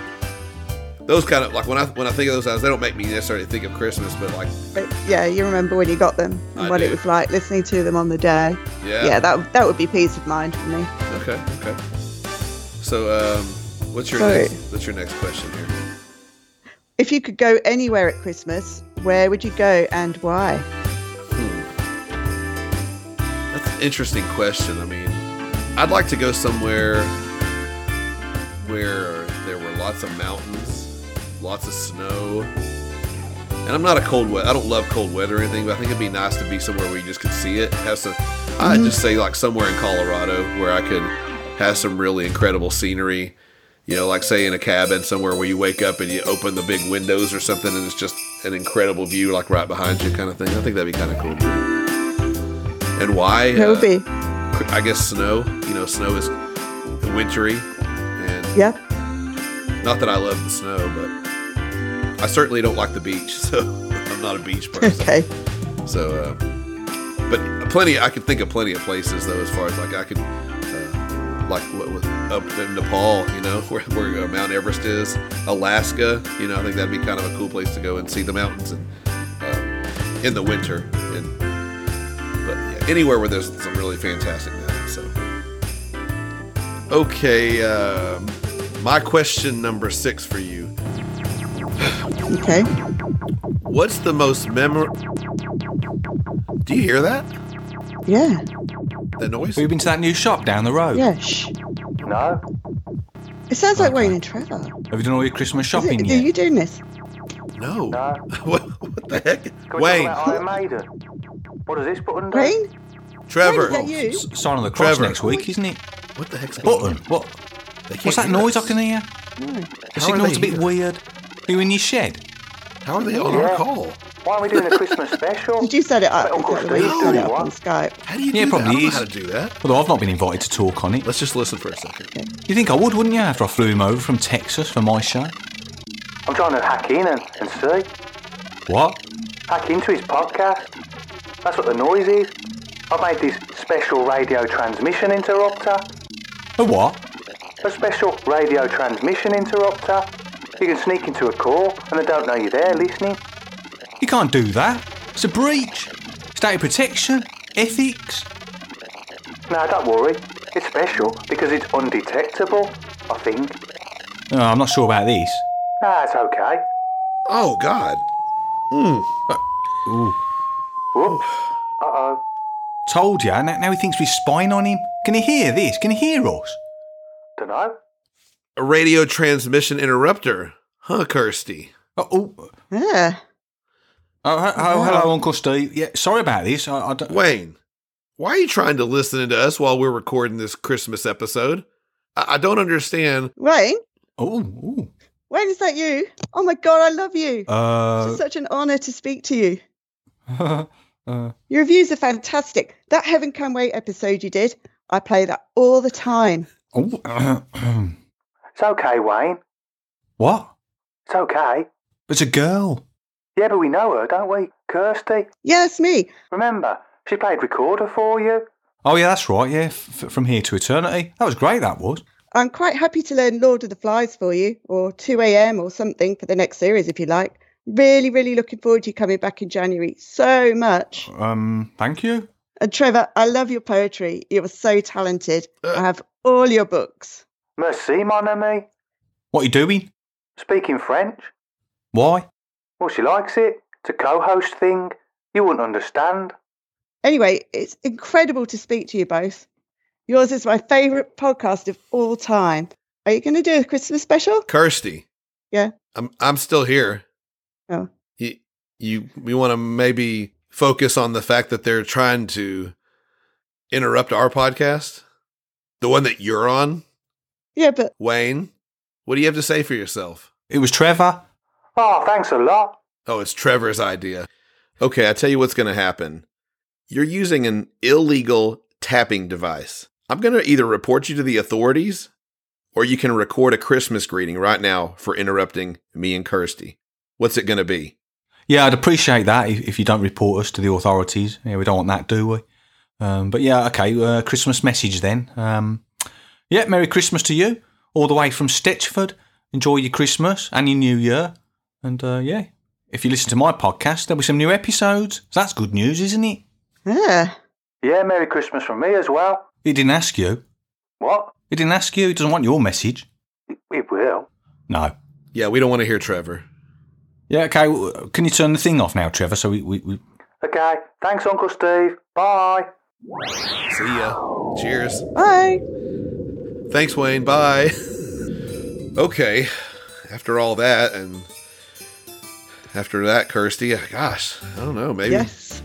those kind of like when I when I think of those sounds, they don't make me necessarily think of Christmas, but like But yeah, you remember when you got them and I what do. it was like listening to them on the day. Yeah. Yeah, that that would be peace of mind for me. okay okay. So um, what's your Sorry. next, what's your next question here? If you could go anywhere at Christmas, where would you go and why? Hmm. That's an interesting question. I mean, I'd like to go somewhere where there were lots of mountains, lots of snow. And I'm not a cold weather. I don't love cold weather or anything, but I think it'd be nice to be somewhere where you just could see it. Have some. I'd just mm-hmm. say like somewhere in Colorado where I could have some really incredible scenery. You know, like say in a cabin somewhere where you wake up and you open the big windows or something, and it's just an incredible view, like right behind you, kind of thing. I think that'd be kind of cool. And why? That would be. I guess snow. You know, snow is wintry, and Yeah. not that I love the snow, but I certainly don't like the beach. (laughs) So I'm not a beach person. Okay. So, uh, but plenty. I could think of plenty of places though, as far as like I could, uh, like what with up in Nepal, you know, (laughs) where, where uh, Mount Everest is, Alaska. You know, I think that'd be kind of a cool place to go and see the mountains and uh, in the winter. And but yeah, anywhere where there's some really fantastic mountains. So, okay, um, my question number six for you. Okay. What's the most memorable? Do you hear that? Yeah. The noise? We've been to that new shop down the road. Yeah. Shh. No. It sounds like Wayne and Trevor. Have you done all your Christmas shopping it, yet? are you doing this? No. No. (laughs) what, what the heck? Can we Wayne. talk about Iron Maiden? What does this button do? Wayne? Trevor. Wayne, is that you? S- Sign of the cross Trevor. next week, isn't it? What the heck's Button. What? can't What's that hear noise us. I can hear? No. The How are signal's a they bit here? weird. Are you in your shed? How are they on our call? Why are we doing a Christmas special? Did you set it up? Bet Uncle Is that the way you Steve's set it up on Skype? How do you Yeah, do probably that? I don't know how to do that. Although I've not been invited to talk on it. Let's just listen for a second. You think I would, wouldn't you, after I flew him over from Texas for my show? I'm trying to hack in and, and see. What? Hack into his podcast. That's what the noise is. I've made this special radio transmission interrupter. A what? A special radio transmission interrupter. You can sneak into a call and they don't know you're there listening. You can't do that. It's a breach. State protection, ethics. No, don't worry. It's special because it's undetectable, I think. Oh, I'm not sure about this. Nah, it's okay. Oh God. Hmm. Ooh. Whoops. Uh-oh. Told ya. Now, now he thinks we're spying on him. Can he hear this? Can he hear us? Dunno. A radio transmission interrupter, huh, Kirsty? Oh, oh, Yeah. Oh, he- oh, hello, Uncle Steve. Yeah, sorry about this. I, I don't... Wayne, why are you trying to listen to us while we're recording this Christmas episode? I, I don't understand. Wayne? Oh, ooh. Wayne, is that you? Oh my god, I love you. Uh, It's such an honour to speak to you. (laughs) uh, Your reviews are fantastic. That Heaven Can Wait episode you did, I play that all the time. oh, (clears throat) It's okay, Wayne. what? It's okay. It's a girl. Yeah, but we know her, don't we? Kirsty. Yes, me. Remember, she played recorder for you. Oh, yeah, that's right. Yeah, f- f- from here to eternity. That was great. That was. I'm quite happy to learn Lord of the Flies for you, or 2am or something for the next series if you like. Really, really looking forward to you coming back in January so much. Um, thank you. And Trevor, I love your poetry. You are so talented. I have all your books. Merci, mon ami. What are you doing? Speaking French. Why? Well, she likes it. It's a co-host thing. You wouldn't understand. Anyway, it's incredible to speak to you both. Yours is my favourite podcast of all time. Are you going to do a Christmas special? Kirsty, Yeah. I'm I'm still here. Oh. You you we want to maybe focus on the fact that they're trying to interrupt our podcast, the one that you're on. Yeah, but Wayne, what do you have to say for yourself? It was Trevor. Oh, thanks a lot. Oh, it's Trevor's idea. Okay, I tell you what's going to happen. You're using an illegal tapping device. I'm going to either report you to the authorities or you can record a Christmas greeting right now for interrupting me and Kirsty. What's it going to be? Yeah, I'd appreciate that if, if you don't report us to the authorities. Yeah, we don't want that, do we? Um, but yeah, okay. Uh, Christmas message then. Um, yeah, Merry Christmas to you, all the way from Stitchford. Enjoy your Christmas and your New Year. And uh, yeah, if you listen to my podcast, there'll be some new episodes. So that's good news, isn't it? Yeah. Yeah, Merry Christmas from me as well. He didn't ask you. What? He didn't ask you. He doesn't want your message. It will. No. Yeah, we don't want to hear Trevor. Yeah, okay. Can you turn the thing off now, Trevor? So we, we, we Okay, thanks, Uncle Steve. Bye. See ya. Cheers. Bye. Thanks, Wayne. Bye. (laughs) okay. After all that, and after that, Kirsty, gosh, I don't know. Maybe, Yes.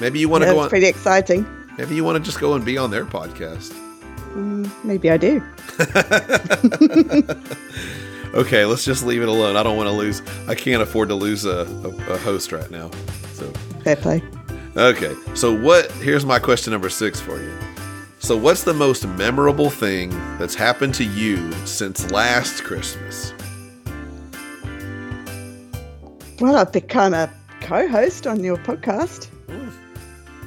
maybe you want to Yeah, go on. pretty exciting. Maybe you want to just go and be on their podcast. Mm, maybe I do. (laughs) Okay, let's just leave it alone. I don't want to lose. I can't afford to lose a, a, a host right now. So Fair play. Okay, so what? Here's my question number six for you. So, what's the most memorable thing that's happened to you since last Christmas? Well, I've become a co-host on your podcast.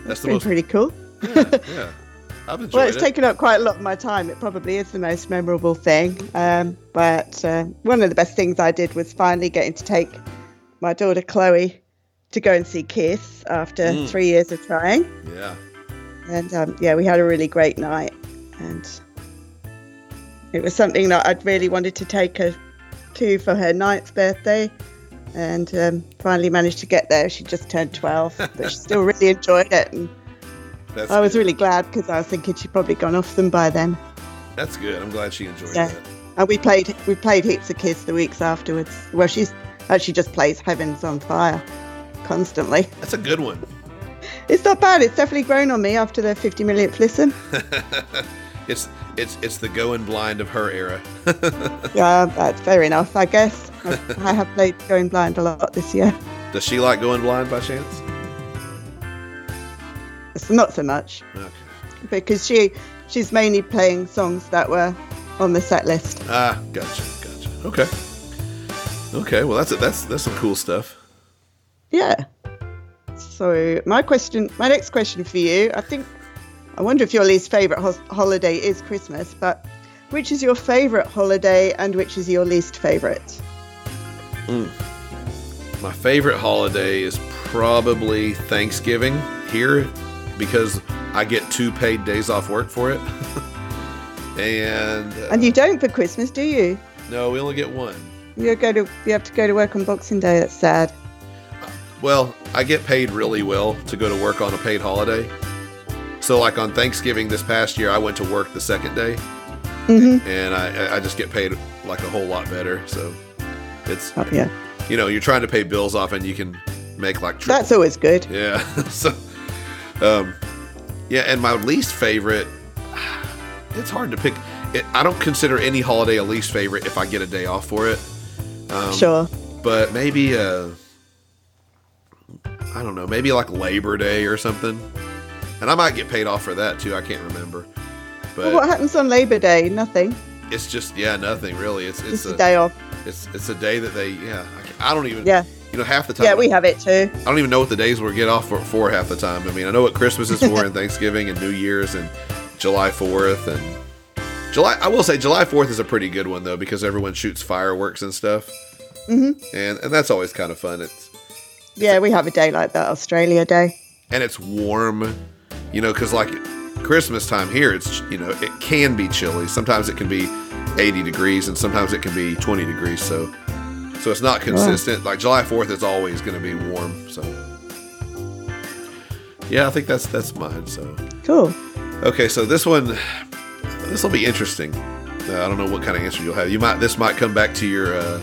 That's the been most. pretty cool. Yeah, (laughs) I've enjoyed Well, it's it. taken up quite a lot of my time. It probably is the most memorable thing. Um, but uh, one of the best things I did was finally getting to take my daughter Chloe to go and see Kiss after Mm. three years of trying. yeah, And um, yeah, we had a really great night. And it was something that I'd really wanted to take her to for her ninth birthday. And um, finally managed to get there. She just turned 12, but she still really enjoyed it. And that's I was good. really glad because I was thinking she'd probably gone off them by then. that's good. I'm glad she enjoyed Yeah. that. And we played we played heaps of Kiss the weeks afterwards. Well, she's actually just plays Heavens on Fire constantly. That's a good one. It's not bad. It's definitely grown on me after the 50 millionth listen. (laughs) It's it's it's the going blind of her era. (laughs) yeah, that's fair enough, I guess. I, I have played Going Blind a lot this year. Does she like going blind by chance? It's not so much Okay. because she she's mainly playing songs that were on the set list. Ah, gotcha, gotcha. Okay. Okay, well that's it. That's that's some cool stuff. Yeah. So my question, my next question for you, I think, I wonder if your least favorite hos- holiday is Christmas, but which is your favorite holiday and which is your least favorite? Mm. My favorite holiday is probably Thanksgiving here because I get two paid days off work for it. (laughs) and uh, And you don't for Christmas, do you? no, we only get one. You go to you have to go to work on Boxing Day. That's sad. Well, I get paid really well to go to work on a paid holiday. So, like on Thanksgiving this past year, I went to work the second day, hmm and I, I just get paid like a whole lot better. So, it's Oh, yeah, you know you're trying to pay bills off, and you can make like triple that's always good. Yeah. (laughs) so, um, yeah, and my least favorite, it's hard to pick. It, I don't consider any holiday a least favorite if I get a day off for it. Um, Sure. But maybe, uh, I don't know, maybe like Labor Day or something. And I might get paid off for that too. I can't remember. But Well, what happens on Labor Day? Nothing. it's just, yeah, nothing really. It's it's Just a day off. It's it's a day that they, yeah. I, I don't even. Yeah. You know, half the time. Yeah, we have it too. I don't even know what the days we get off for, for half the time. I mean, I know what Christmas is for (laughs) and Thanksgiving and New Year's and July 4th and July. I will say July 4th is a pretty good one though because everyone shoots fireworks and stuff, hmm and and that's always kind of fun. It's Yeah, we have a day like that, Australia Day. and it's warm, you know, because like Christmas time here, it's you know it can be chilly. Sometimes it can be 80 degrees and sometimes it can be 20 degrees. So so it's not consistent. Like July 4th is always going to be warm. So yeah, I think that's that's mine. So Cool. okay, so this one this will be interesting. Uh, I don't know what kind of answer you'll have. You might this might come back to your uh,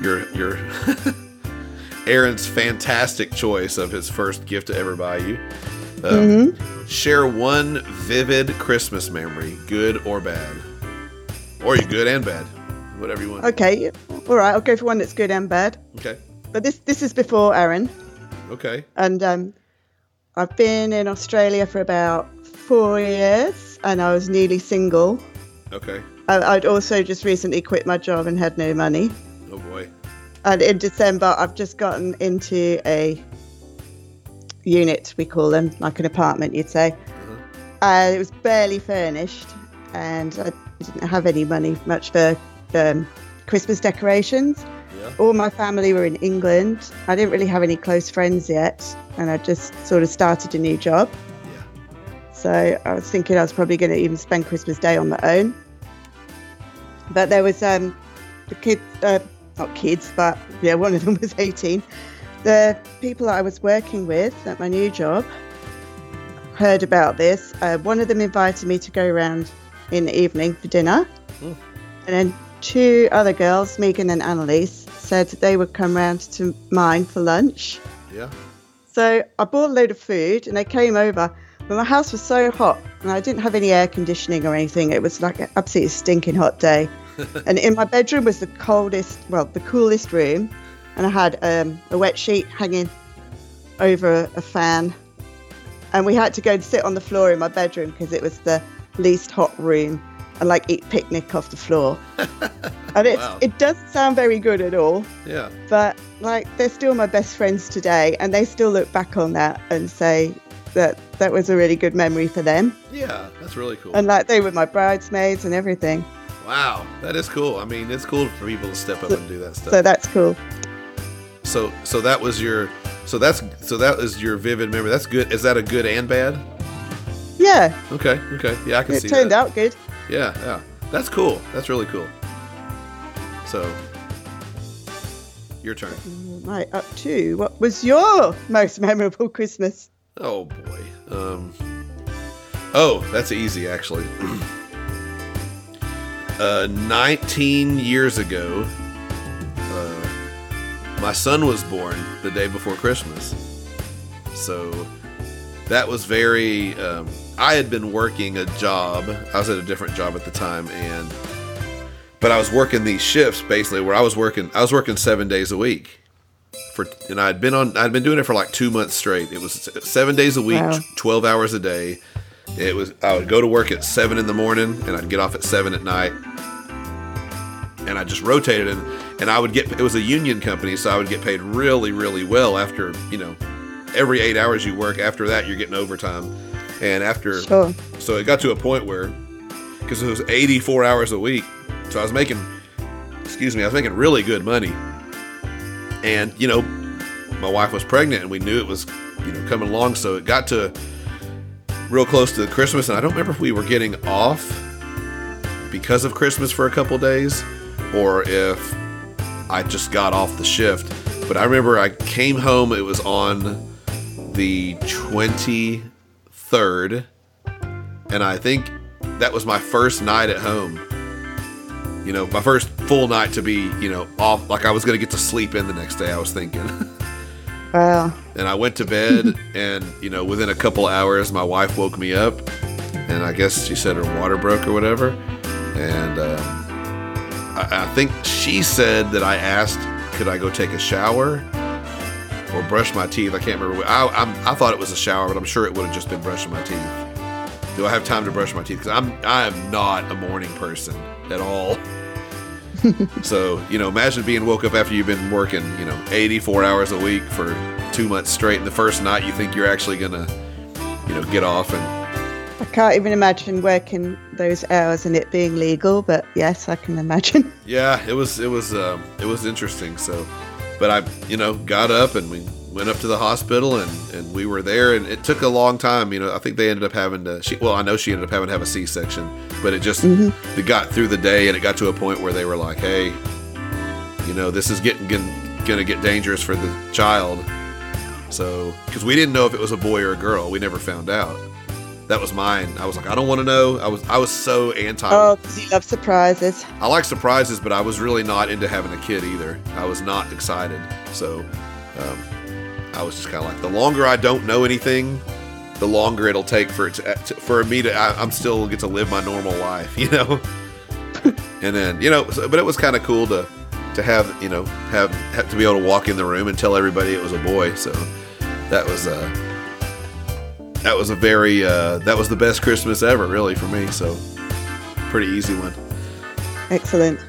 your your (laughs) Aaron's fantastic choice of his first gift to ever buy you. Um, Share one vivid Christmas memory, good or bad, or you good and bad, whatever you want. Okay. All right. I'll go for one that's good and bad. Okay. But this this is before Aaron, Okay. and um, I've been in Australia for about four years, and I was nearly single. Okay. I, I'd also just recently quit my job and had no money. Oh boy. And in December, I've just gotten into a unit, we call them, like an apartment, you'd say. Uh, it was barely furnished, and I didn't have any money much for um, Christmas decorations. All my family were in England. I didn't really have any close friends yet, and I just sort of started a new job. So I was thinking I was probably going to even spend Christmas Day on my own. But there was um, the kid, uh, not kids, but yeah, one of them (laughs) was 18. The people I was working with at my new job heard about this. Uh, one of them invited me to go around in the evening for dinner. Mm. And then two other girls, Megan and Annalise, said they would come round to mine for lunch. Yeah. So I bought a load of food and they came over. But my house was so hot and I didn't have any air conditioning or anything. It was like an absolutely stinking hot day. (laughs) and in my bedroom was the coldest, well, the coolest room. And I had um, a wet sheet hanging over a fan. And we had to go and sit on the floor in my bedroom because it was the least hot room and like eat picnic off the floor. (laughs) and it's, Wow. it doesn't sound very good at all Yeah. but like they're still my best friends today and they still look back on that and say that that was a really good memory for them Yeah, that's really cool. and like they were my bridesmaids and everything Wow, that is cool. I mean, it's cool for people to step up and do that stuff. so that's cool So so that was your so that's so that is your vivid memory. That's good. Is that a good and bad? yeah Okay, okay. Yeah, I can it see It turned that. out good Yeah, yeah. That's cool. That's really cool. So your turn. right up to what was your most memorable christmas Oh boy. Um Oh, that's easy actually. (clears throat) uh 19 years ago, my son was born the day before Christmas. So that was very um I had been working a job. I was at a different job at the time and but I was working these shifts basically where I was working I was working 7 days a week for and I'd been on I'd been doing it for like 2 months straight. It was 7 days a week, Wow. 12 hours a day. It was I would go to work at 7 in the morning and I'd get off at 7 at night. And I just rotated and and I would get it was a union company so I would get paid really really well after, you know, every 8 hours you work after that you're getting overtime. And after Sure. so it got to a point where because it was 84 hours a week. So I was making excuse me, I was making really good money. And, you know, my wife was pregnant and we knew it was, you know, coming along. So it got to real close to Christmas. And I don't remember if we were getting off because of Christmas for a couple days or if I just got off the shift. But I remember I came home, it was on the 23rd. And I think that was my first night at home you know, my first full night to be, you know, off. Like I was going to get to sleep in the next day. I was thinking, (laughs) wow and I went to bed, (laughs) and you know, within a couple hours, my wife woke me up, and I guess she said her water broke or whatever, and um, I, I think she said that I asked, could I go take a shower or brush my teeth? I can't remember. I, I'm, I thought it was a shower, but I'm sure it would have just been brushing my teeth. Do I have time to brush my teeth? Because I'm I am not a morning person at all. (laughs) so you know, imagine being woke up after you've been working, you know, 84 hours a week for two months straight, and the first night you think you're actually gonna, you know, get off and i can't even imagine working those hours and it being legal but yes i can imagine (laughs) yeah, it was it was um, it was interesting. So, but I you know got up and we went up to the hospital and and we were there, and it took a long time. You know, I think they ended up having to. She, well, I know she ended up having to have a C-section, but it just Mhm. it got through the day, and it got to a point where they were like, hey, you know, this is getting gonna, gonna get dangerous for the child. So, because we didn't know if it was a boy or a girl, we never found out. That was mine. I was like, I don't want to know. I was I was so anti. oh you love surprises I like surprises, but I was really not into having a kid either. I was not excited. So um, I was just kind of like, the longer I don't know anything, the longer it'll take for it to, to- for me to. I, I'm still get to live my normal life, (laughs) you know. and then you know, so, but it was kind of cool to to have you know have, have to be able to walk in the room and tell everybody it was a boy. So that was uh that was a very uh, that was the best Christmas ever, really for me. So pretty easy one. excellent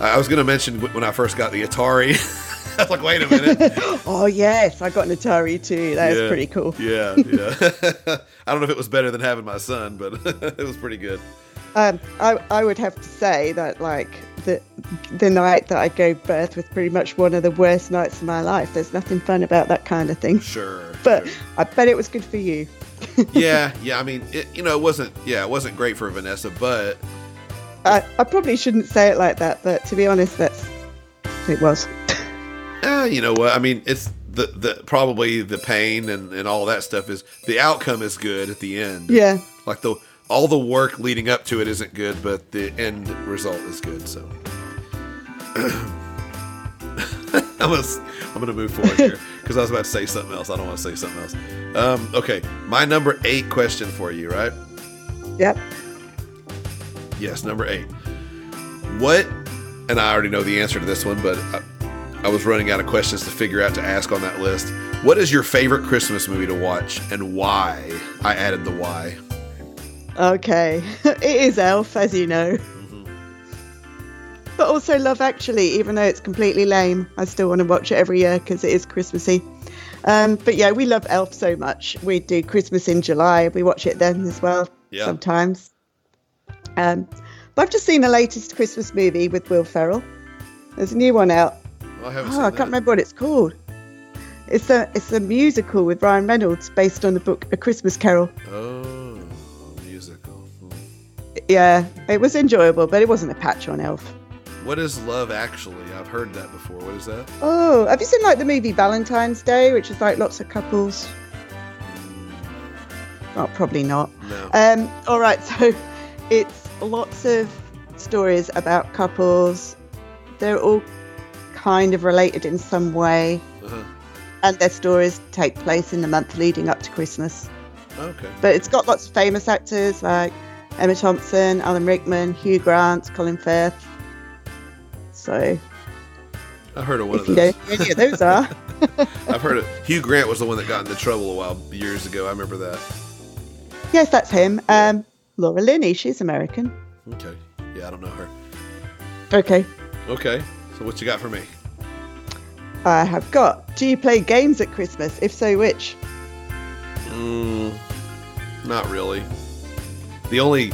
I I was going to mention when I first got the Atari. (laughs) I was like, wait a minute. (laughs) oh yes, I got an Atari too. That was Yeah. pretty cool. Yeah, yeah. (laughs) I don't know if it was better than having my son, but it was pretty good. Um, I, I would have to say that like the the night that I gave birth was pretty much one of the worst nights of my life. There's nothing fun about that kind of thing. Sure. But I bet it was good for you. (laughs) yeah, yeah. I mean, it, you know, it wasn't. Yeah, it wasn't great for Vanessa, but I, I probably shouldn't say it like that, but to be honest, that's it was. (laughs) eh, you know what? I mean, it's the the probably the pain and and all that stuff is the outcome is good at the end. Yeah. Like the all the work leading up to it isn't good, but the end result is good. So. (coughs) I'm gonna, I'm gonna move forward here because I was about to say something else. I don't want to say something else. Um, okay, my number eight question for you, right? Yep. Yes, number eight. What? And I already know the answer to this one, but I, I was running out of questions to figure out to ask on that list. What is your favorite Christmas movie to watch, and why? I added the why. Okay, (laughs) it is Elf, as you know. But also Love Actually, even though it's completely lame, I still want to watch it every year because it is Christmassy. Um, but yeah, we love Elf so much. We do Christmas in July. We watch it then as well Yeah. sometimes. Um, but I've just seen the latest Christmas movie with Will Ferrell. There's a new one out. I haven't Oh, I that. can't remember what it's called. It's a it's a musical with Ryan Reynolds based on the book A Christmas Carol. Oh. Yeah, it was enjoyable, but it wasn't a patch on Elf. What is Love Actually? I've heard that before. What is that? Oh, have you seen like the movie Valentine's Day, which is like lots of couples? Oh, probably not. No. Um, all right, (laughs) so it's lots of stories about couples. They're all kind of related in some way, Uh-huh. and their stories take place in the month leading up to Christmas. Okay. But it's got lots of famous actors like Emma Thompson, Alan Rickman, Hugh Grant, Colin Firth. So I heard of one if of you those. know who any of those are, (laughs) I've heard it. Hugh Grant was the one that got into trouble a while years ago. I remember that. yes, that's him. Um, Laura Linney, she's American. Okay. Yeah, I don't know her. Okay, Okay. So what you got for me? I have got. Do you play games at Christmas? If so, which? Mm, not really. The only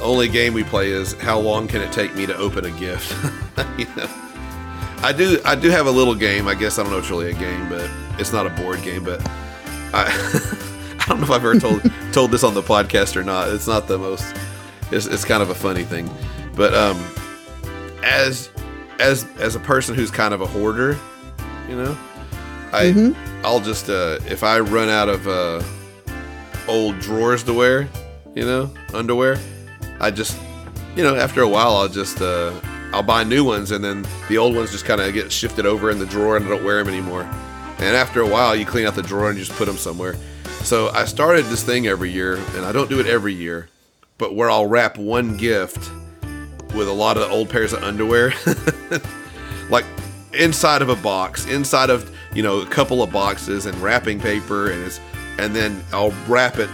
only game we play is how long can it take me to open a gift? (laughs) you know. I do I do have a little game. I guess I don't know if it's really a game, but it's not a board game. But I (laughs) I don't know if I've ever told (laughs) told this on the podcast or not. It's not the most. It's, it's kind of a funny thing, but um, as as as a person who's kind of a hoarder, you know, I I'll just uh, if I run out of uh, old drawers to wear, you know, underwear, I just you know after a while I'll just uh, I'll buy new ones and then the old ones just kind of get shifted over in the drawer and I don't wear them anymore. And after a while, you clean out the drawer and you just put them somewhere. So I started this thing every year, and I don't do it every year, but where I'll wrap one gift with a lot of old pairs of underwear, (laughs) like inside of a box, inside of you know a couple of boxes and wrapping paper, and it's and then I'll wrap it.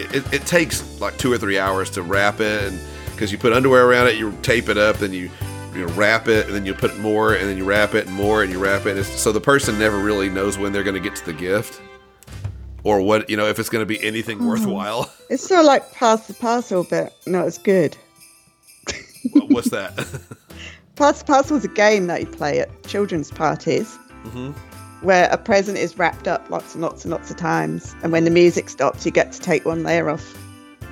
It, it takes like two or three hours to wrap it, and because you put underwear around it, you tape it up, then you you know, wrap it, and then you put more, and then you wrap it and more, and you wrap it. It's, so the person never really knows when they're going to get to the gift, or what you know if it's going to be anything worthwhile. (laughs) It's sort of like Pass the Parcel, but not as good. What's that? (laughs) Pass the Parcel is a game that you play at children's parties hmm where a present is wrapped up lots and lots and lots of times, and when the music stops, you get to take one layer off.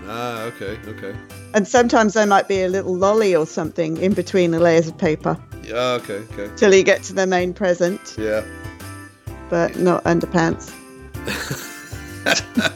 Ah, okay, okay. And sometimes there might be a little lolly or something in between the layers of paper Yeah, okay, okay. till you get to the main present, Yeah. but not underpants. (laughs)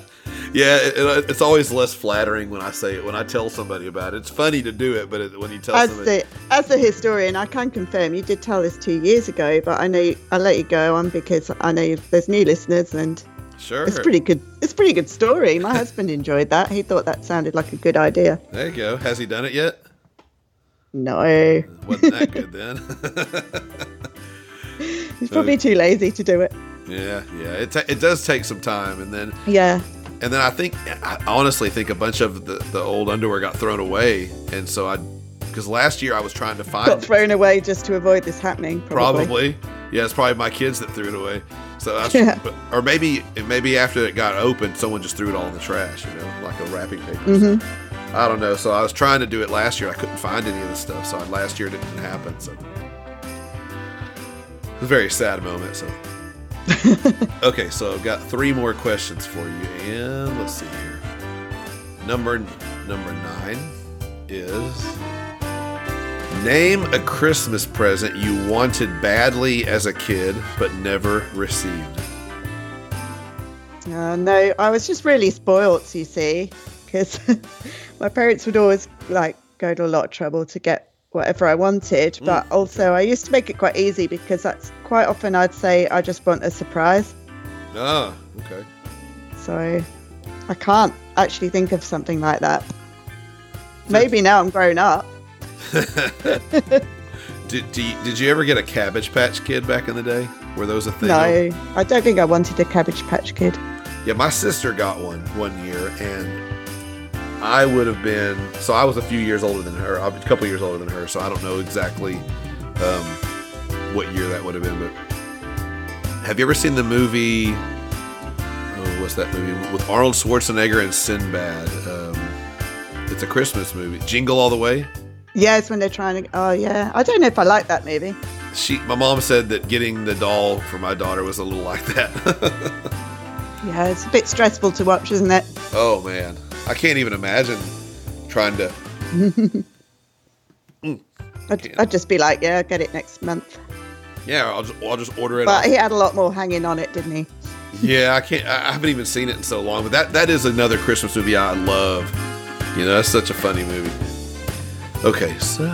Yeah, it, it- uh, it's always less flattering when I say it. When I tell somebody about it, it's funny to do it, but it, when you tell As somebody, the as a historian, I can confirm you did tell this two years ago, but I know I let you go on because I know there's new listeners and sure, it's pretty good. It's a pretty good story. My husband (laughs) enjoyed that. He thought that sounded like a good idea. There you go. Has he done it yet? No, Wasn't that good (laughs) then? he's probably too lazy to do it. yeah, yeah. It ta- it does take some time, and then Yeah. And then I think I honestly think a bunch of the, the old underwear got thrown away, and so I because last year I was trying to find Got thrown away just to avoid this happening. Probably. Probably. Yeah, it's probably my kids that threw it away. So I was, Yeah. or maybe maybe after it got opened, someone just threw it all in the trash. You know, like a wrapping paper. Mm-hmm. I don't know. So I was trying to do it last year. I couldn't find any of the stuff. So last year it didn't happen. So it was a very sad moment. So (laughs) okay, so I've got three more questions for you, and let's see here. Number number nine is name a Christmas present you wanted badly as a kid but never received. Uh, no, I was just really spoilt, you see, because (laughs) my parents would always like go to a lot of trouble to get whatever I wanted. But also, I used to make it quite easy because that's quite often I'd say I just want a surprise. Ah, okay. So I can't actually think of something like that. Maybe now I'm grown up. (laughs) Did, do you, did you ever get a Cabbage Patch Kid back in the day? Were those a thing? No, I don't think I wanted a Cabbage Patch Kid. Yeah, my sister got one one year, and I would have been. So I was a few years older than her, a couple years older than her. So I don't know exactly um, what year that would have been. But have you ever seen the movie? Oh, what's that movie with Arnold Schwarzenegger and Sinbad? Um, it's a Christmas movie. Jingle All the Way. Yeah, it's when they're trying to. Oh, yeah. I don't know if I like that movie. She, my mom said that getting the doll for my daughter was a little like that. (laughs) Yeah, it's a bit stressful to watch, isn't it? oh man, I can't even imagine trying to. (laughs) Mm. I'd, I'd just be like, yeah, I'll get it next month. Yeah, I'll just, I'll just order it. But off- he had a lot more hanging on it, didn't he? (laughs) Yeah, I can't. I haven't even seen it in so long, but that that is another Christmas movie I love. You know, that's such a funny movie. Okay, so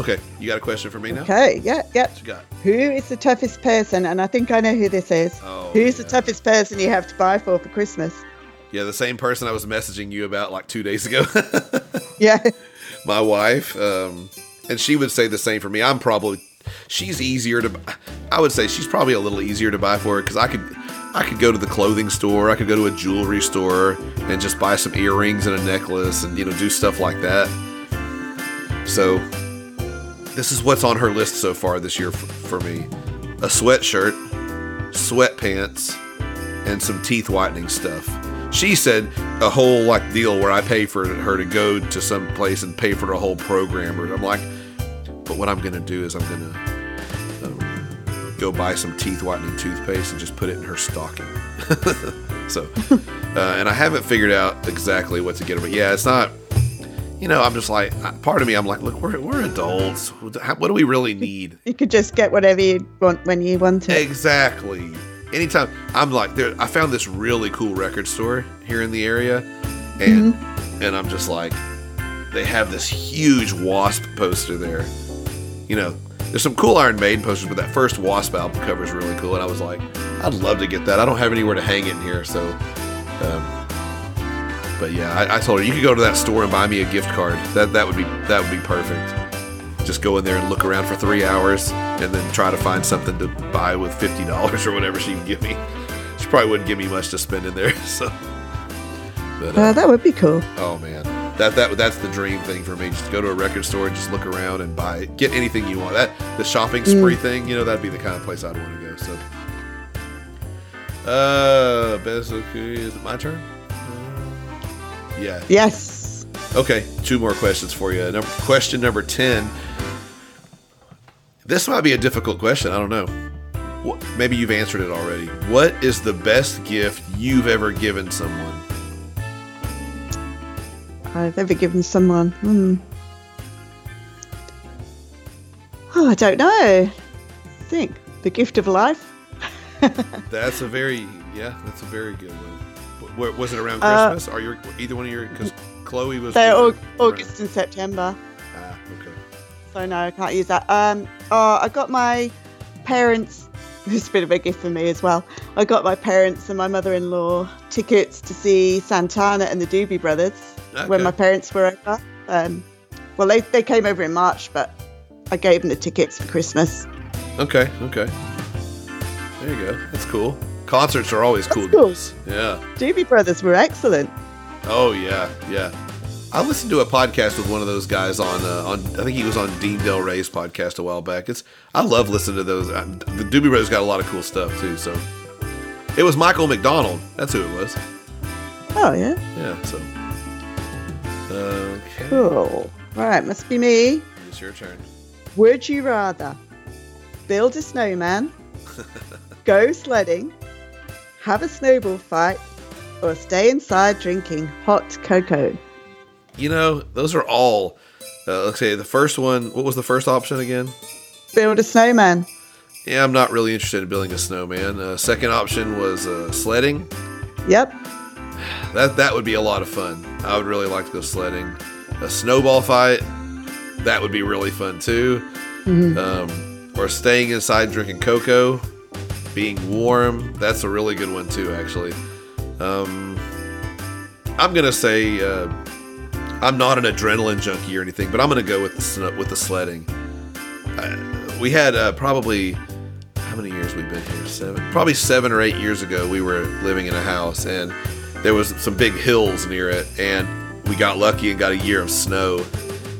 okay, you got a question for me now? Okay, yeah, yeah. What you got? Who is the toughest person? And I think I know who this is. Oh, Who's the toughest person you have to buy for for Christmas? Yeah, the same person I was messaging you about like two days ago. (laughs) Yeah. My wife, um, and she would say the same for me. I'm probably she's easier to. I would say she's probably a little easier to buy for because I could. I could go to the clothing store. I could go to a jewelry store and just buy some earrings and a necklace and you know do stuff like that. So this is what's on her list so far this year for, for me: a sweatshirt, sweatpants, and some teeth whitening stuff. She said a whole like deal where I pay for her to go to some place and pay for the whole program. Or I'm like, but what I'm gonna do is I'm gonna um, go buy some teeth whitening toothpaste and just put it in her stocking. (laughs) so, uh, and I haven't figured out exactly what to get her. But yeah, it's not. You know, I'm just like part of me. I'm like, look, we're we're adults. What do we really need? (laughs) You could just get whatever you want when you want it. Exactly. Anytime I'm like there, I found this really cool record store here in the area, and and I'm just like, they have this huge Wasp poster there. You know, there's some cool Iron Maiden posters, but that first Wasp album cover is really cool, and I was like, I'd love to get that. I don't have anywhere to hang it in here, so. Um, but yeah, I, I told her you could go to that store and buy me a gift card. That that would be that would be perfect just go in there and look around for three hours and then try to find something to buy with fifty dollars or whatever she can give me. She probably wouldn't give me much to spend in there, (laughs) so. But, Uh, that would be cool. oh man, that that that's the dream thing for me. Just go to a record store and just look around and buy get anything you want. That the shopping spree Mm. thing, you know, that'd be the kind of place I'd want to go. So. Uh, best okay, is it my turn? Yeah. Yes. Okay, two more questions for you. Number, question number 10. This might be a difficult question. I don't know. Maybe you've answered it already. What is the best gift you've ever given someone? I've ever given someone. Hmm. Oh, I don't know. I think the gift of life. (laughs) That's a very, yeah, that's a very good one. Was it around Uh, Christmas? Are you either one of your, because Chloe was. They're August and September. Okay. So no, I can't use that. Um, oh, I got my parents. (laughs) It's a bit of a gift for me as well. I got my parents and my mother-in-law tickets to see Santana and the Doobie Brothers when my parents were over. Um, well, they they came over in March, but I gave them the tickets for Christmas. Okay, okay. There you go. That's cool. Concerts are always cool. cool. Yeah. Doobie Brothers were excellent. Oh yeah, yeah. I listened to a podcast with one of those guys on uh, on I think he was on Dean Delray's podcast a while back. It's I love listening to those. Uh, the Doobie Brothers got a lot of cool stuff too. So it was Michael McDonald. That's who it was. Oh yeah. Yeah. So okay, Cool. Right, must be me. it's your turn. Would you rather build a snowman, (laughs) go sledding, have a snowball fight, or stay inside drinking hot cocoa? You know, those are all. Uh, let's say the first one. What was the first option again? Build a snowman. Yeah, I'm not really interested in building a snowman. Uh, second option was uh, sledding. Yep. That that would be a lot of fun. I would really like to go sledding. A snowball fight. That would be really fun too. Mhm. Um, or staying inside drinking cocoa, being warm. That's a really good one too, actually. Um, I'm gonna say uh, I'm not an adrenaline junkie or anything, but I'm gonna go with the with the sledding. We had uh, probably how many years we've been here? Seven, probably seven or eight years ago. We were living in a house, and there was some big hills near it, and we got lucky and got a year of snow.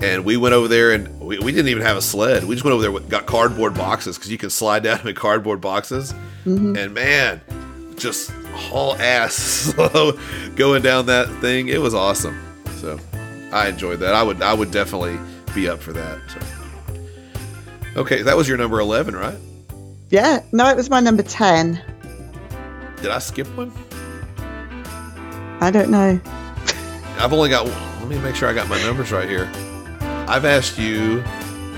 And we went over there, and we, we didn't even have a sled. We just went over there, got cardboard boxes because you can slide down in cardboard boxes. Mhm. And man, just haul ass (laughs) slow going down that thing. It was awesome. So I enjoyed that. I would I would definitely be up for that. So. Okay, that was your number eleven, right? Yeah. No, it was my number 10. Did I skip one? I don't know. I've only got. Let me make sure I got my numbers right here. I've asked you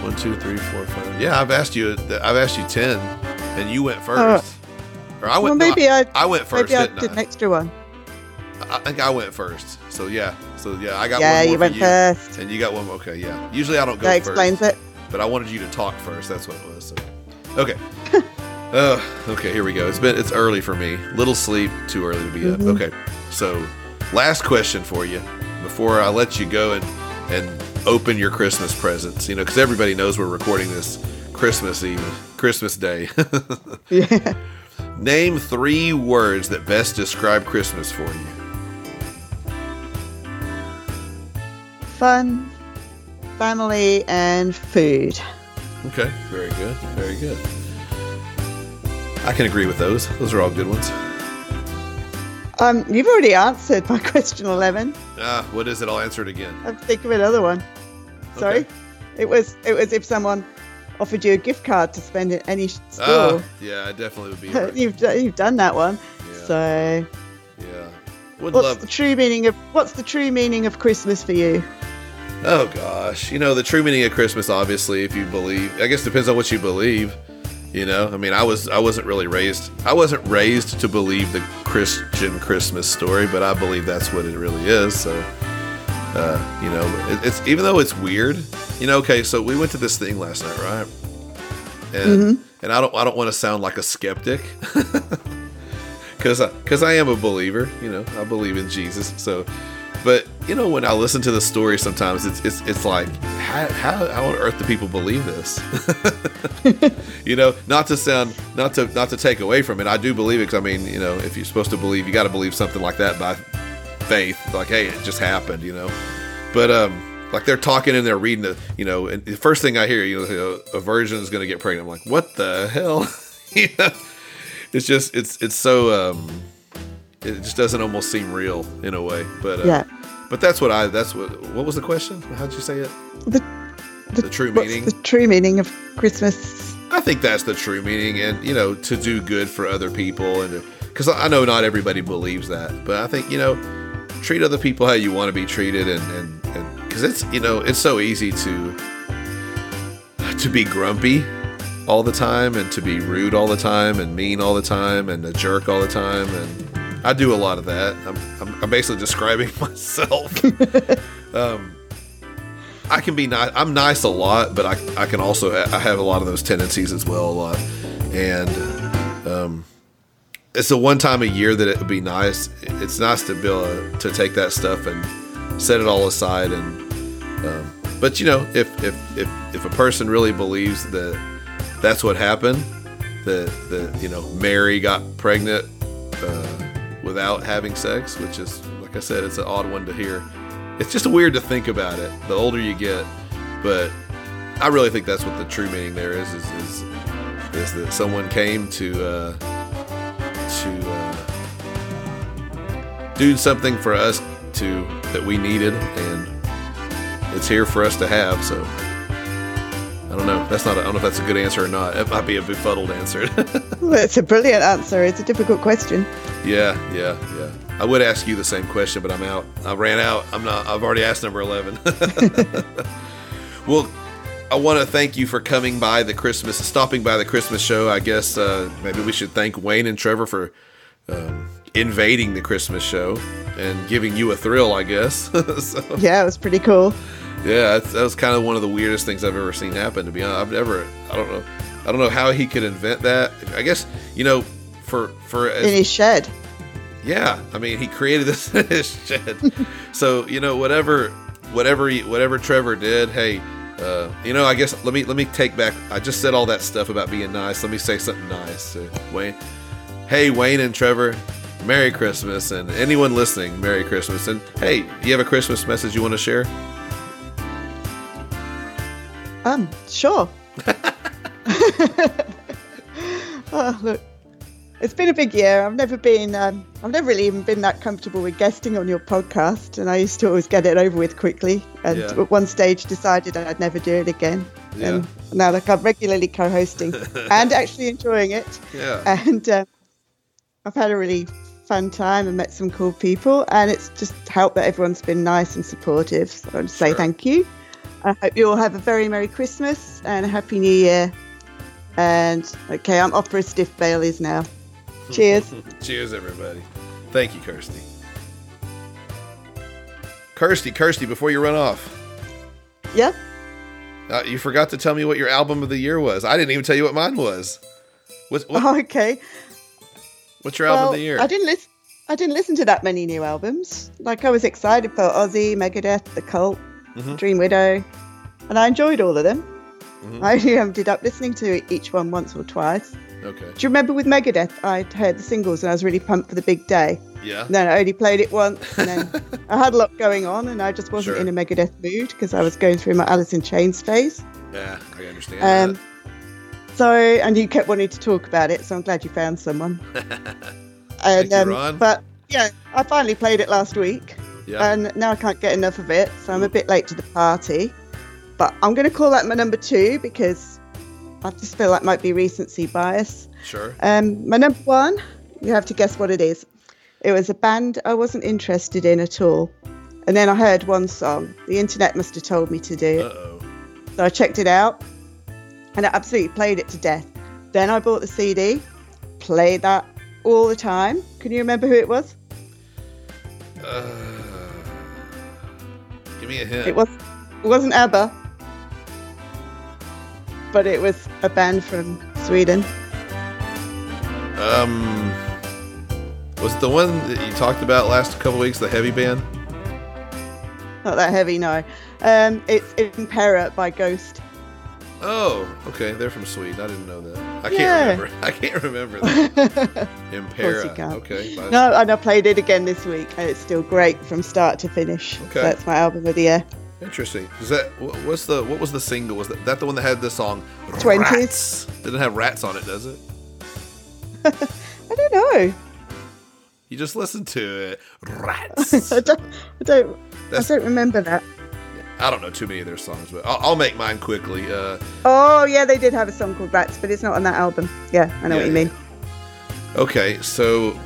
one, two, three, four, five. Yeah, I've asked you. I've asked you ten, and you went uh, first. or I went. well, maybe no, I, I went first. Maybe I did an extra one. I? I think I went first. So yeah. So yeah, I got. Yeah, one more you went you, first. and you got one. more. Okay, yeah. Usually I don't go That first. explains it. But I wanted you to talk first. That's what it was. So. Okay. (laughs) uh, okay, here we go. It's been it's early for me. Little sleep, too early to be Mhm. up. Okay. So, last question for you before I let you go and and open your Christmas presents. You know, because everybody knows we're recording this Christmas Eve, Christmas Day. (laughs) (laughs) yeah. Name three words that best describe Christmas for you. Fun, family, and food. Okay, very good, very good. I can agree with those. Those are all good ones. Um, you've already answered my (laughs) question 11. Ah, what is it? I'll answer it again. I think of another one. Sorry. It was it was if someone offered you a gift card to spend at any sh- store. Ah, yeah, I definitely would be. (laughs) you've you've done that one. So Yeah. Would what's love. the true meaning of what's the true meaning of Christmas for you? Oh gosh, you know the true meaning of Christmas. Obviously, if you believe, I guess it depends on what you believe. You know, I mean, I was I wasn't really raised. I wasn't raised to believe the Christian Christmas story, but I believe that's what it really is. So, uh, you know, it, it's even though it's weird. You know, okay, so we went to this thing last night, right? And and I don't I don't want to sound like a skeptic. (laughs) because because I, am a believer. You know, I believe in Jesus. So, but you know, when I listen to the story, sometimes it's it's it's like how how, how on earth do people believe this? (laughs) you know, not to sound not to not to take away from it. I do believe it because I mean, you know, if you're supposed to believe, you got to believe something like that by faith. Like, hey, it just happened. You know, but um. Like they're talking and they're reading the, you know, and the first thing I hear, you know, a virgin is going to get pregnant. I'm like, what the hell? (laughs) you know, it's just it's it's so um it just doesn't almost seem real in a way but uh, Yeah. but that's what i that's what what was the question how'd you say it The, the, true meaning the true meaning of Christmas? i think that's the true meaning and you know to do good for other people and because i know not everybody believes that but i think you know treat other people how you want to be treated and and because it's you know it's so easy to to be grumpy all the time and to be rude all the time and mean all the time and a jerk all the time and I do a lot of that. I'm I'm, I'm basically describing (laughs) myself. (laughs) um, I can be nice. I'm nice a lot, but I I can also ha- I have a lot of those tendencies as well a lot, and um, it's the one time a year that it would be nice. It's nice to be able to, to take that stuff and set it all aside and. Um, but you know, if if if if a person really believes that that's what happened, that you know Mary got pregnant uh, without having sex, which is like I said, it's an odd one to hear. it's just weird to think about it. The older you get, but I really think that's what the true meaning there is. Is is, is that someone came to uh, to uh, do something for us to that we needed, and it's here for us to have. So I don't know. That's not. A, I don't know if that's a good answer or not. It might be a befuddled answer. (laughs) It's a brilliant answer. It's a difficult question. yeah, yeah, yeah. I would ask you the same question, but I'm out. I ran out. I'm not. I've already asked number eleven. (laughs) well, I want to thank you for coming by the Christmas, stopping by the Christmas show. I guess uh, maybe we should thank Wayne and Trevor for um, invading the Christmas show and giving you a thrill. I guess. (laughs) so, Yeah, it was pretty cool. Yeah, that's, that was kind of one of the weirdest things I've ever seen happen. To be honest, I've never. I don't know. I don't know how he could invent that. I guess you know, for for as, In his shed. yeah, I mean, he created this (laughs) in his shed. so you know, whatever, whatever, he, whatever Trevor did, hey, uh, you know, I guess let me let me take back. I just said all that stuff about being nice. Let me say something nice to Wayne. Hey, Wayne and Trevor, Merry Christmas, and anyone listening, Merry Christmas. And hey, you have a Christmas message you want to share? Um, sure. (laughs) oh, look, it's been a big year. I've never been, um, I've never really even been that comfortable with guesting on your podcast, and I used to always get it over with quickly. And Yeah. at one stage, decided I'd never do it again. Yeah. And now, like, I'm regularly co-hosting (laughs) and actually enjoying it. Yeah. And um, I've had a really fun time and met some cool people, and it's just helped that everyone's been nice and supportive. So I want to say thank you. I hope you all have a very Merry Christmas and a Happy New Year. And okay, I'm off for a stiff Baileys now. (laughs) Cheers. Cheers, everybody. Thank you, Kirsty. Kirsty, Kirsty, before you run off, yeah. uh, you forgot to tell me what your album of the year was. I didn't even tell you what mine was. What, what, Oh, okay. what's your album of the year? I didn't listen. I didn't listen to that many new albums. Like I was excited for Ozzy, Megadeth, The Cult, Mhm. Dream Widow, and I enjoyed all of them. Mhm. I only ended up listening to each one once or twice. Okay. Do you remember with Megadeth? I'd heard the singles and I was really pumped for the big day. Yeah. And then I only played it once, and then (laughs) I had a lot going on, and I just wasn't Sure. in a Megadeth mood because I was going through my Alice in Chains phase. Yeah, I understand. Um, so, and you kept wanting to talk about it, so I'm glad you found someone. (laughs) and, you, Ron. But yeah, I finally played it last week, Yeah. and now I can't get enough of it, so I'm a bit late to the party. But I'm going to call that my number two because I just feel that might be recency bias. Sure. Um, my number one, you have to guess what it is. It was a band I wasn't interested in at all. And then I heard one song. The internet must have told me to do it. Uh-oh. So I checked it out and I absolutely played it to death. Then I bought the CD, played that all the time. Can you remember who it was? Uh, give me a hint. It was it wasn't ABBA. But it was a band from Sweden. Um, was it the one that you talked about last couple weeks, the heavy band? Not that heavy, no. Um, it's Impera by Ghost. Oh, okay. They're from Sweden. I didn't know that. I can't Yeah. remember. (laughs) I can't remember that. (laughs) Impera. Okay. fine. No, and I played it again this week, and it's still great from start to finish. Okay. So that's my album of the year. Interesting. Is that what's the what was the single? Was that, that the one that had the song? 20s. Didn't have rats on it, does it? (laughs) I don't know. You just listened to it. Rats. I don't. I don't. That's- I don't remember that. I don't know too many of their songs, but I'll, I'll make mine quickly. Uh, Oh yeah, they did have a song called Rats, but it's not on that album. Yeah, I know Yeah, what you mean. Okay, so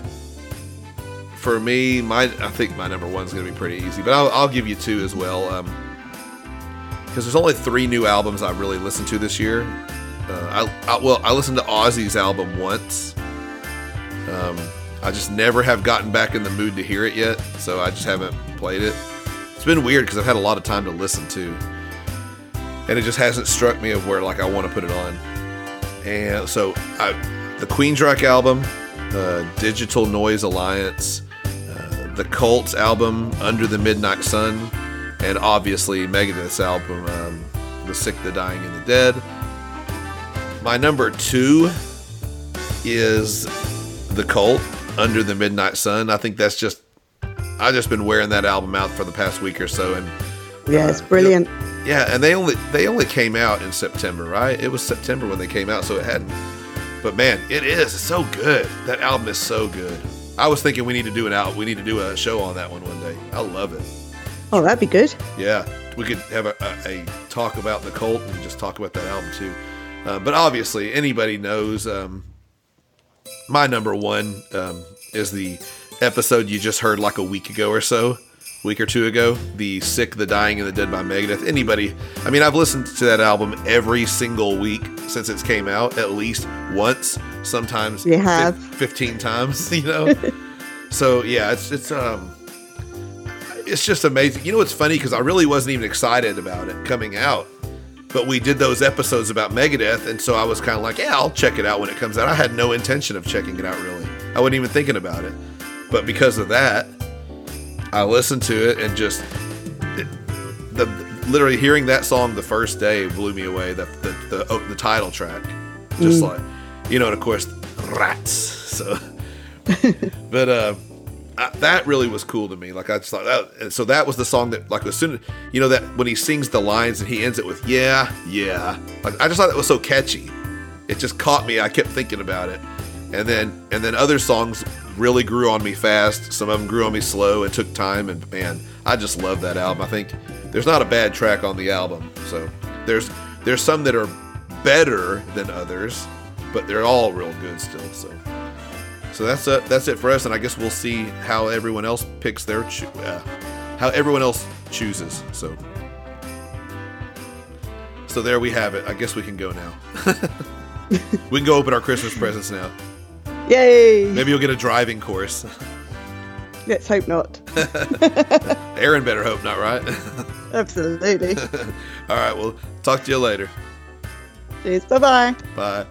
for me, my I think my number one's gonna be pretty easy, but I'll, I'll give you two as well. Um, because there's only three new albums I really listened to this year. Uh, I, I well, I listened to Ozzy's album once. Um, I just never have gotten back in the mood to hear it yet, so I just haven't played it. It's been weird because I've had a lot of time to listen to, and it just hasn't struck me of where like I want to put it on. And so, I, the Queensryche album, uh, Digital Noise Alliance, uh, the Cult's album, Under the Midnight Sun, and obviously Megadeth's album, um, The Sick, the Dying, and the Dead. My number two is The Cult, Under the Midnight Sun. I think that's just, I just been wearing that album out for the past week or so, and Yeah, it's brilliant. yeah, and they only they only came out in September, right? It was September when they came out, so it hadn't. But man, it is it's so good. That album is so good. I was thinking we need to do an out. We need to do a show on that one one day. I love it. Oh, that'd be good. Yeah, we could have a, a, a talk about the cult and just talk about that album too. Uh, but obviously, anybody knows um, my number one um, is the episode you just heard like a week ago or so, week or two ago. The Sick, the Dying, and the Dead by Megadeth. Anybody? I mean, I've listened to that album every single week since it's came out, at least once, sometimes You have. fifteen times. (laughs) You know. (laughs) so yeah, it's it's um it's just amazing. You know what's funny? Because I really wasn't even excited about it coming out. But we did those episodes about Megadeth, and so I was kind of like, yeah, I'll check it out when it comes out. I had no intention of checking it out, really. I wasn't even thinking about it. But because of that, I listened to it and just it, the literally hearing that song the first day blew me away. The the the, oh, the title track, just Mm. like you know, and of course, rats. So, (laughs) but uh, I, that really was cool to me. Like I just thought that. and So that was the song that, like, as soon you know that when he sings the lines and he ends it with "Yeah, yeah," like I just thought that was so catchy. It just caught me. I kept thinking about it, and then and then other songs really grew on me fast. Some of them grew on me slow. It took time, and man, I just love that album. I think there's not a bad track on the album. So there's there's some that are better than others, but they're all real good still. So. So that's it. That's it for us, and I guess we'll see how everyone else picks their cho- uh, how everyone else chooses. So, so there we have it. I guess we can go now. (laughs) we can go open our Christmas presents now. Yay! Maybe you'll get a driving course. Let's hope not. (laughs) Aaron better hope not, right? (laughs) Absolutely. (laughs) All right. Well, talk to you later. Cheers. Bye bye.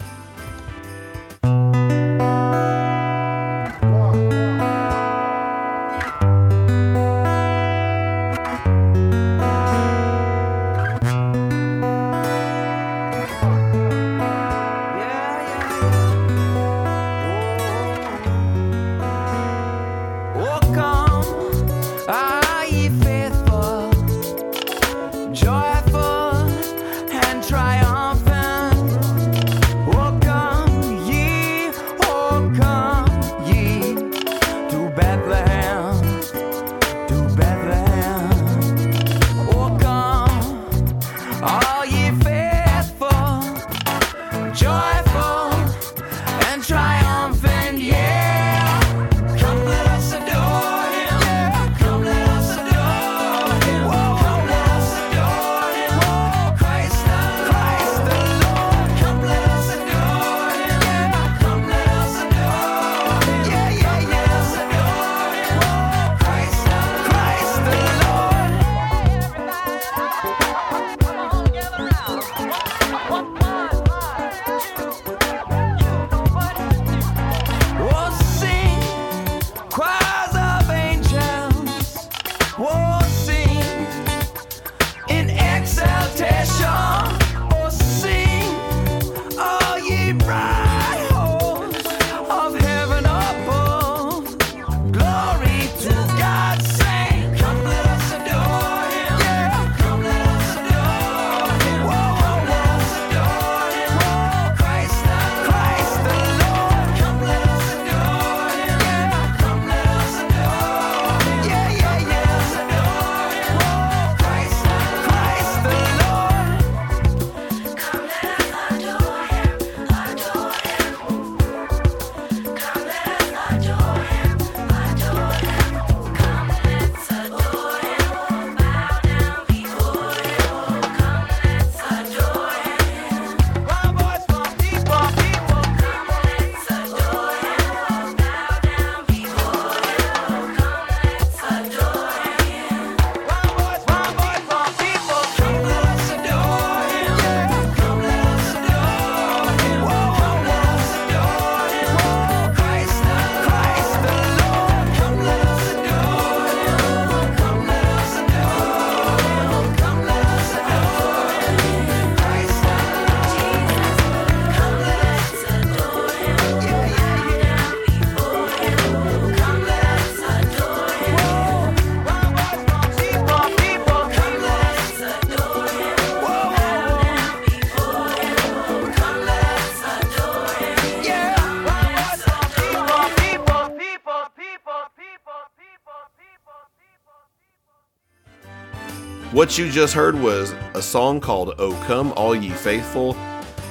What you just heard was a song called Oh Come All Ye Faithful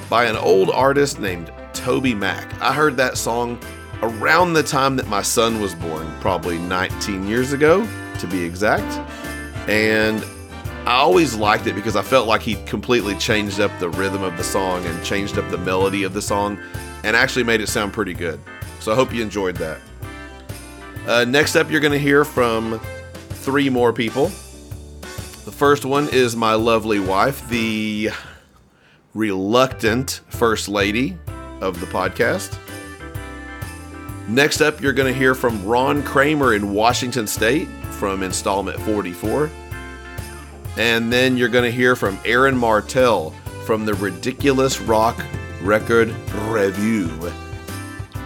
by an old artist named TobyMac. I heard that song around the time that my son was born, probably 19 years ago to be exact. And I always liked it because I felt like he completely changed up the rhythm of the song and changed up the melody of the song and actually made it sound pretty good. So I hope you enjoyed that. Uh, next up, you're going to hear from three more people. First one is my lovely wife, the reluctant first lady of the podcast. Next up, you're going to hear from Ron Kramer in Washington State from installment 44. And then you're going to hear from Aaron Martell from the Ridiculous Rock Record Review,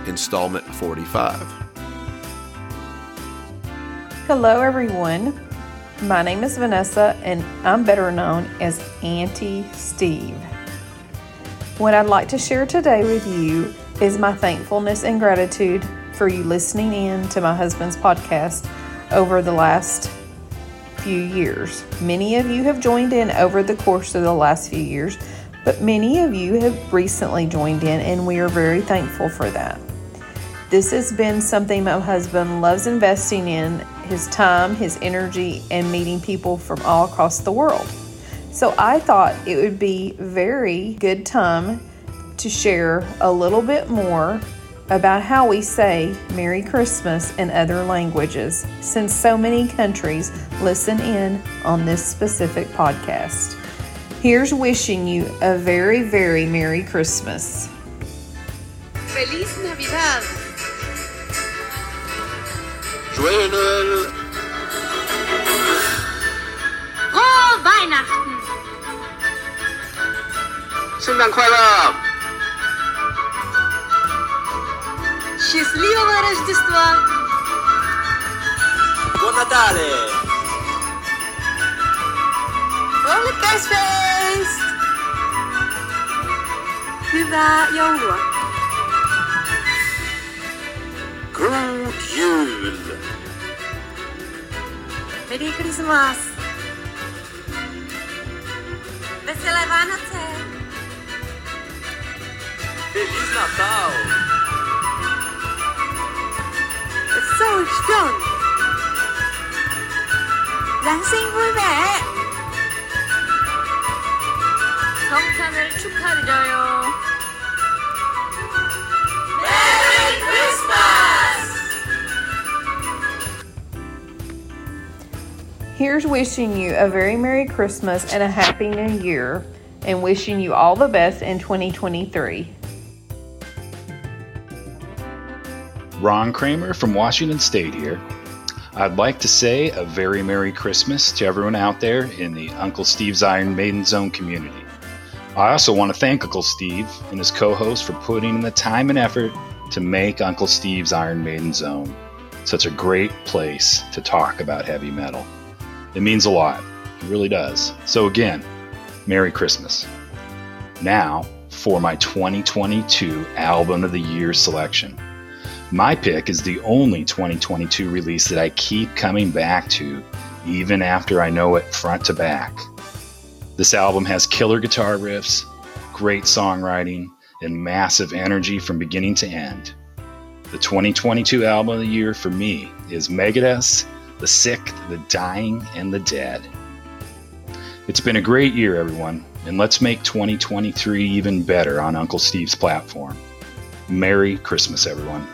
installment 45. Hello, everyone. My name is Vanessa, and I'm better known as Auntie Steve. What I'd like to share today with you is my thankfulness and gratitude for you listening in to my husband's podcast over the last few years. Many of you have joined in over the course of the last few years, but many of you have recently joined in, and we are very thankful for that. This has been something my husband loves investing in his time, his energy, and meeting people from all across the world. So I thought it would be very good time to share a little bit more about how we say Merry Christmas in other languages, since so many countries listen in on this specific podcast. Here's wishing you a very, very Merry Christmas. Feliz Navidad. Joyeux Noël! Frohe Weihnachten! Sindankweller! Счастливого Рождества! Buon Natale! Volkesfest! Viva Yaohua! Cool! Jul! Merry Christmas. Veselé Vánoce. Feliz Natal! Wesoły świąt. Vui vẻ. 성탄을 축하드려요. Here's wishing you a very Merry Christmas and a Happy New Year, and wishing you all the best in 2023. Ron Kramer from Washington State here. I'd like to say a very Merry Christmas to everyone out there in the Uncle Steve's Iron Maiden Zone community. I also want to thank Uncle Steve and his co host for putting in the time and effort to make Uncle Steve's Iron Maiden Zone such a great place to talk about heavy metal. It means a lot, it really does. So, again, Merry Christmas. Now, for my 2022 Album of the Year selection. My pick is the only 2022 release that I keep coming back to, even after I know it front to back. This album has killer guitar riffs, great songwriting, and massive energy from beginning to end. The 2022 album of the year for me is Megadeth's The Sick, the Dying, and the Dead. It's been a great year, everyone, and let's make 2023 even better on Uncle Steve's platform. Merry Christmas, everyone.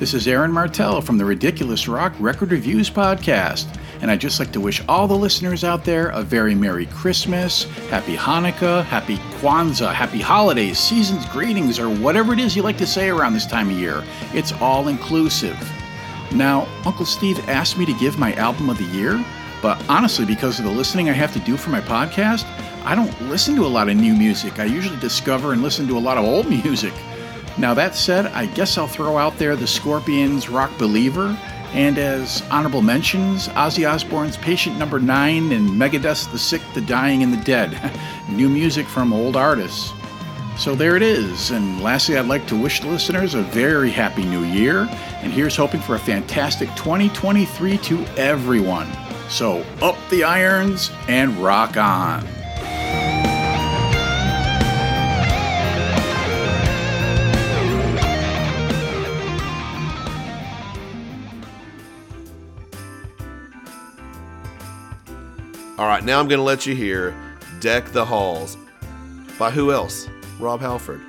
This is Aaron Martell from the Ridiculous Rock Record Reviews Podcast, and I'd just like to wish all the listeners out there a very Merry Christmas, Happy Hanukkah, Happy Kwanzaa, Happy Holidays, Seasons Greetings, or whatever it is you like to say around this time of year. It's all inclusive. Now, Uncle Steve asked me to give my album of the year, but honestly, because of the listening I have to do for my podcast, I don't listen to a lot of new music. I usually discover and listen to a lot of old (laughs) music. Now, that said, I guess I'll throw out there the Scorpions Rock Believer And as honorable mentions, Ozzy Osbourne's Patient Number 9 and Megadeth's The Sick, the Dying, and the Dead. (laughs) New music from old artists. So there it is. And lastly, I'd like to wish the listeners a very happy new year. And here's hoping for a fantastic 2023 to everyone. So up the irons and rock on. All right, now I'm going to let you hear Deck the Halls. By who else? Rob Halford.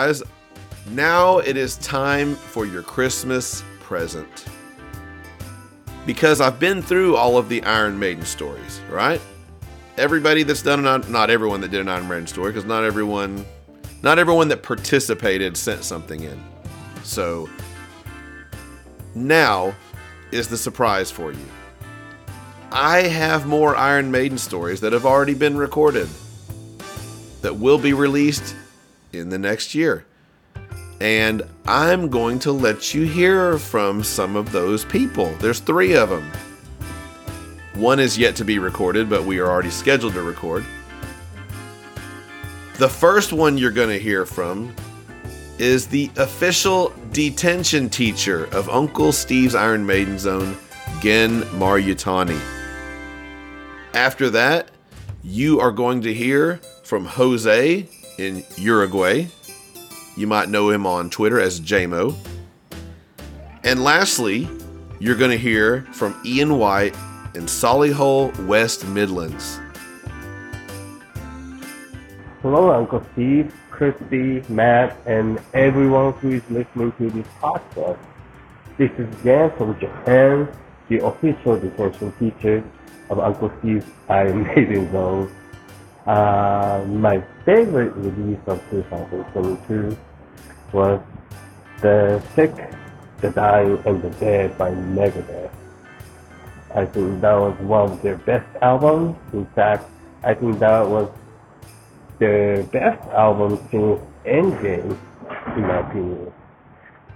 Guys. Now it is time for your Christmas present. Because I've been through all of the Iron Maiden stories, right? Everybody that's done an not everyone that did an Iron Maiden story, because not everyone, not everyone that participated sent something in. So now is the surprise for you. I have more Iron Maiden stories that have already been recorded that will be released in the next year. And I'm going to let you hear from some of those people. There's three of them. One is yet to be recorded, but we are already scheduled to record. The first one you're going to hear from is the official detention teacher of Uncle Steve's Iron Maiden Zone, Gen Maryutani. After that, you are going to hear from Jose in Uruguay. You might know him on Twitter as JMO. And lastly, you're going to hear from Ian White in Solihull, West Midlands. Hello, Uncle Steve, Christy, Matt, and everyone who is listening to this podcast. This is Jan from Japan, the official detention teacher of Uncle Steve's (laughs) Maiden Zone. Uh, my favorite release of 2022 was The Sick, the Dying, and the Dead by Megadeth. I think that was one of their best albums. In fact, I think that was the best album since Endgame, in my opinion.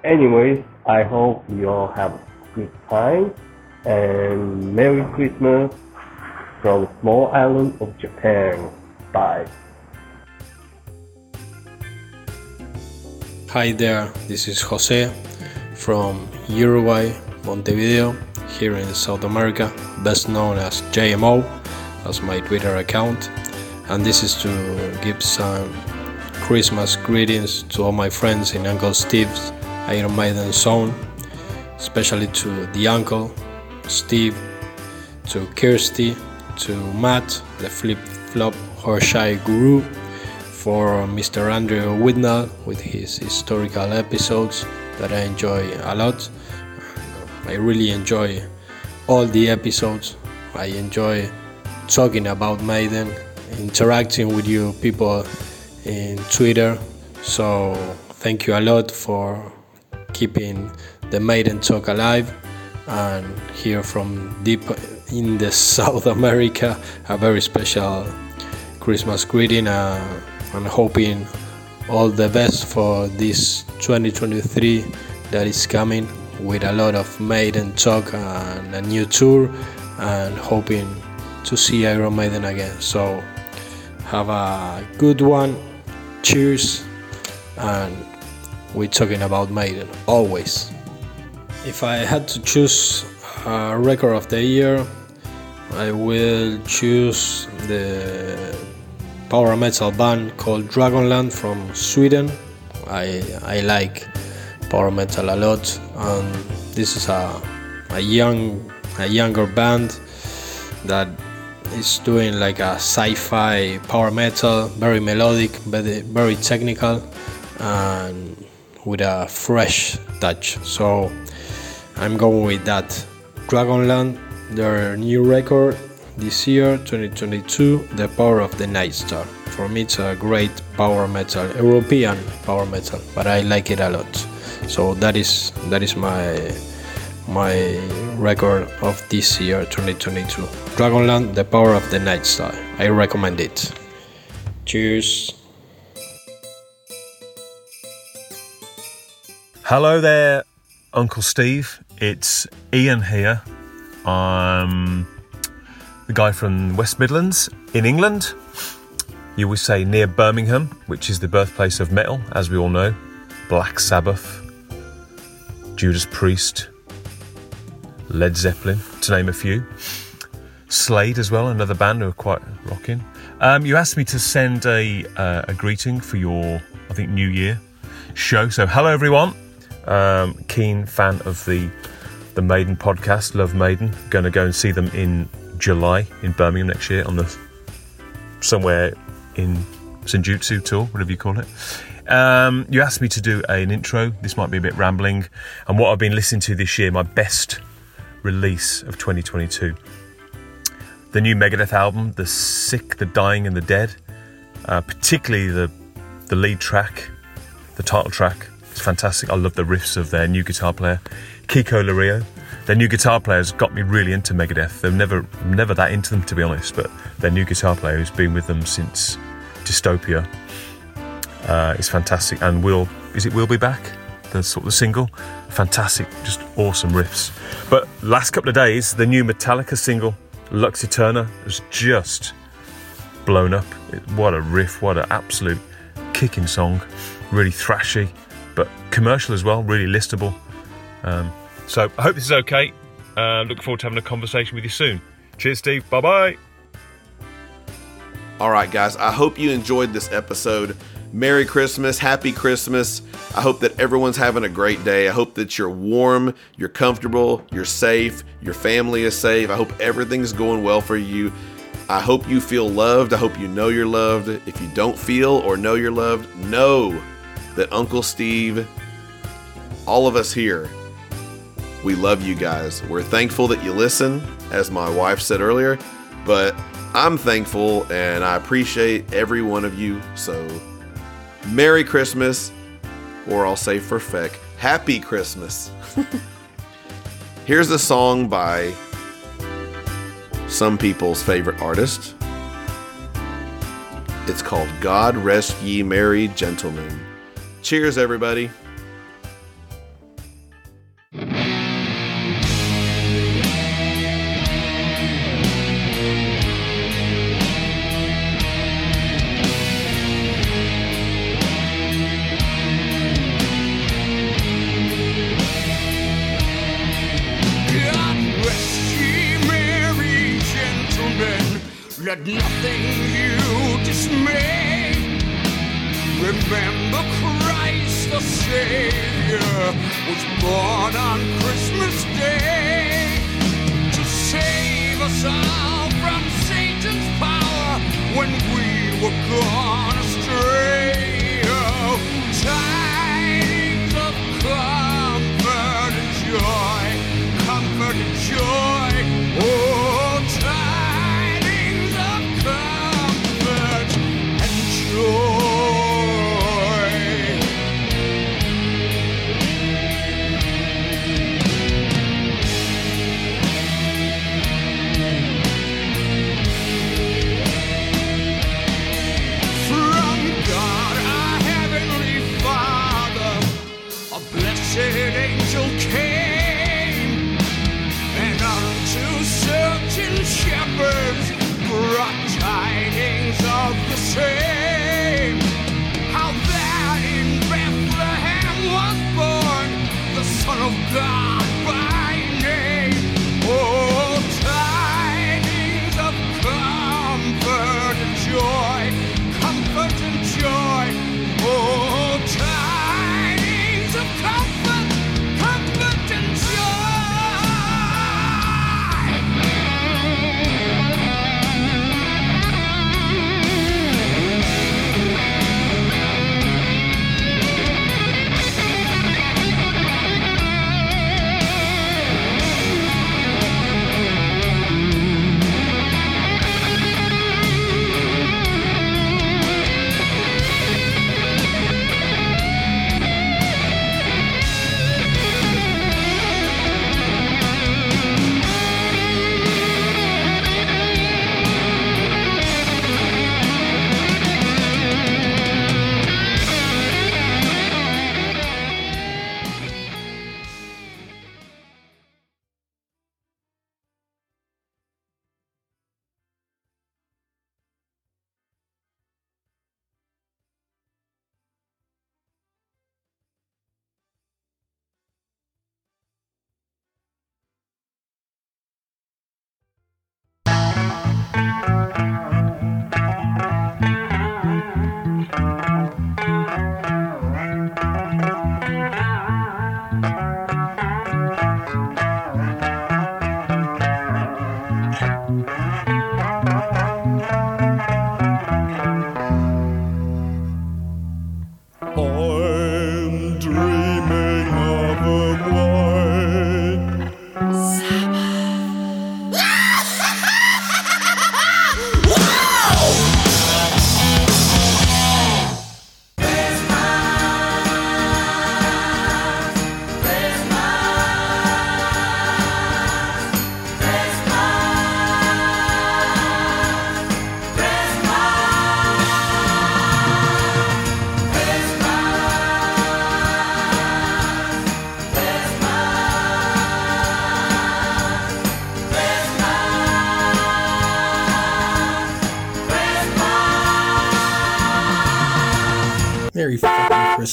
Anyways, I hope you all have a good time and Merry Christmas from a small island of Japan. Bye. Hi there, this is Jose from Uruguay, Montevideo, here in South America, best known as JMO, as my Twitter account. And this is to give some Christmas greetings to all my friends in Uncle Steve's Iron Maiden Zone, especially to the uncle, Steve, to Kirsty, to Matt, the flip flop Horseshy guru, for Mr. Andrew Whitnall with his historical episodes that I enjoy a lot. I really enjoy all the episodes. I enjoy talking about Maiden, interacting with you people in Twitter. So thank you a lot for keeping the Maiden talk alive and hear from deep in the South America a very special Christmas greeting uh, and hoping all the best for this 2023 that is coming with a lot of Maiden talk and a new tour and hoping to see Iron Maiden again. So have a good one. Cheers. And we're talking about Maiden always. If I had to choose a record of the year, I will choose the power metal band called Dragonland from Sweden. I I like power metal a lot, and this is a a young a younger band that is doing like a sci-fi power metal, very melodic, very very technical, and with a fresh touch. So I'm going with that. Dragonland, their new record this year, 2022, The Power of the Night Star. For me, it's a great power metal, European power metal, but I like it a lot. So that is that is my my record of this year, 2022. Dragonland, The Power of the Night Star. I recommend it. Cheers. Hello there, Uncle Steve. It's Ian here. I'm the guy from West Midlands in England. You would say near Birmingham, which is the birthplace of metal, as we all know. Black Sabbath, Judas Priest, Led Zeppelin, to name a few. Slade as well, another band who are quite rocking. Um, you asked me to send a, uh, a greeting for your, I think, New Year show. So, hello everyone. Um, keen fan of the the Maiden podcast, love Maiden. Going to go and see them in July in Birmingham next year on the somewhere in Senjutsu tour, whatever you call it. Um, you asked me to do an intro. This might be a bit rambling, and what I've been listening to this year, my best release of 2022. The new Megadeth album, The Sick, The Dying, and The Dead, uh, particularly the the lead track, the title track. It's fantastic. I love the riffs of their new guitar player, Kiko Loureiro. Their new guitar players got me really into Megadeth. They're never never that into them to be honest, but their new guitar player who's been with them since Dystopia uh, is fantastic. And will is it will be back? The sort of single, fantastic, just awesome riffs. But last couple of days, the new Metallica single, Lux Æterna, has just blown up. What a riff! What an absolute kicking song. Really thrashy, but commercial as well. Really listable. Um, so I hope this is okay. Um, look forward to having a conversation with you soon. Cheers, Steve. Bye bye. All right, guys, I hope you enjoyed this episode. Merry Christmas, Happy Christmas. I hope that everyone's having a great day. I hope that you're warm, you're comfortable, you're safe, your family is safe. I hope everything's going well for you. I hope you feel loved. I hope you know you're loved. If you don't feel or know you're loved, know that Uncle Steve, all of us here, we love you guys. We're thankful that you listen, as my wife said earlier, but I'm thankful and I appreciate every one of you. So, Merry Christmas, or I'll say for feck, Happy Christmas. (laughs) Here's a song by some people's favorite artist. It's called God Rest Ye Merry Gentlemen. Cheers, everybody. Let nothing you dismay. Remember the Savior was born on Christmas Day to save us all from Satan's power when we were gone astray.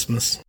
Christmas.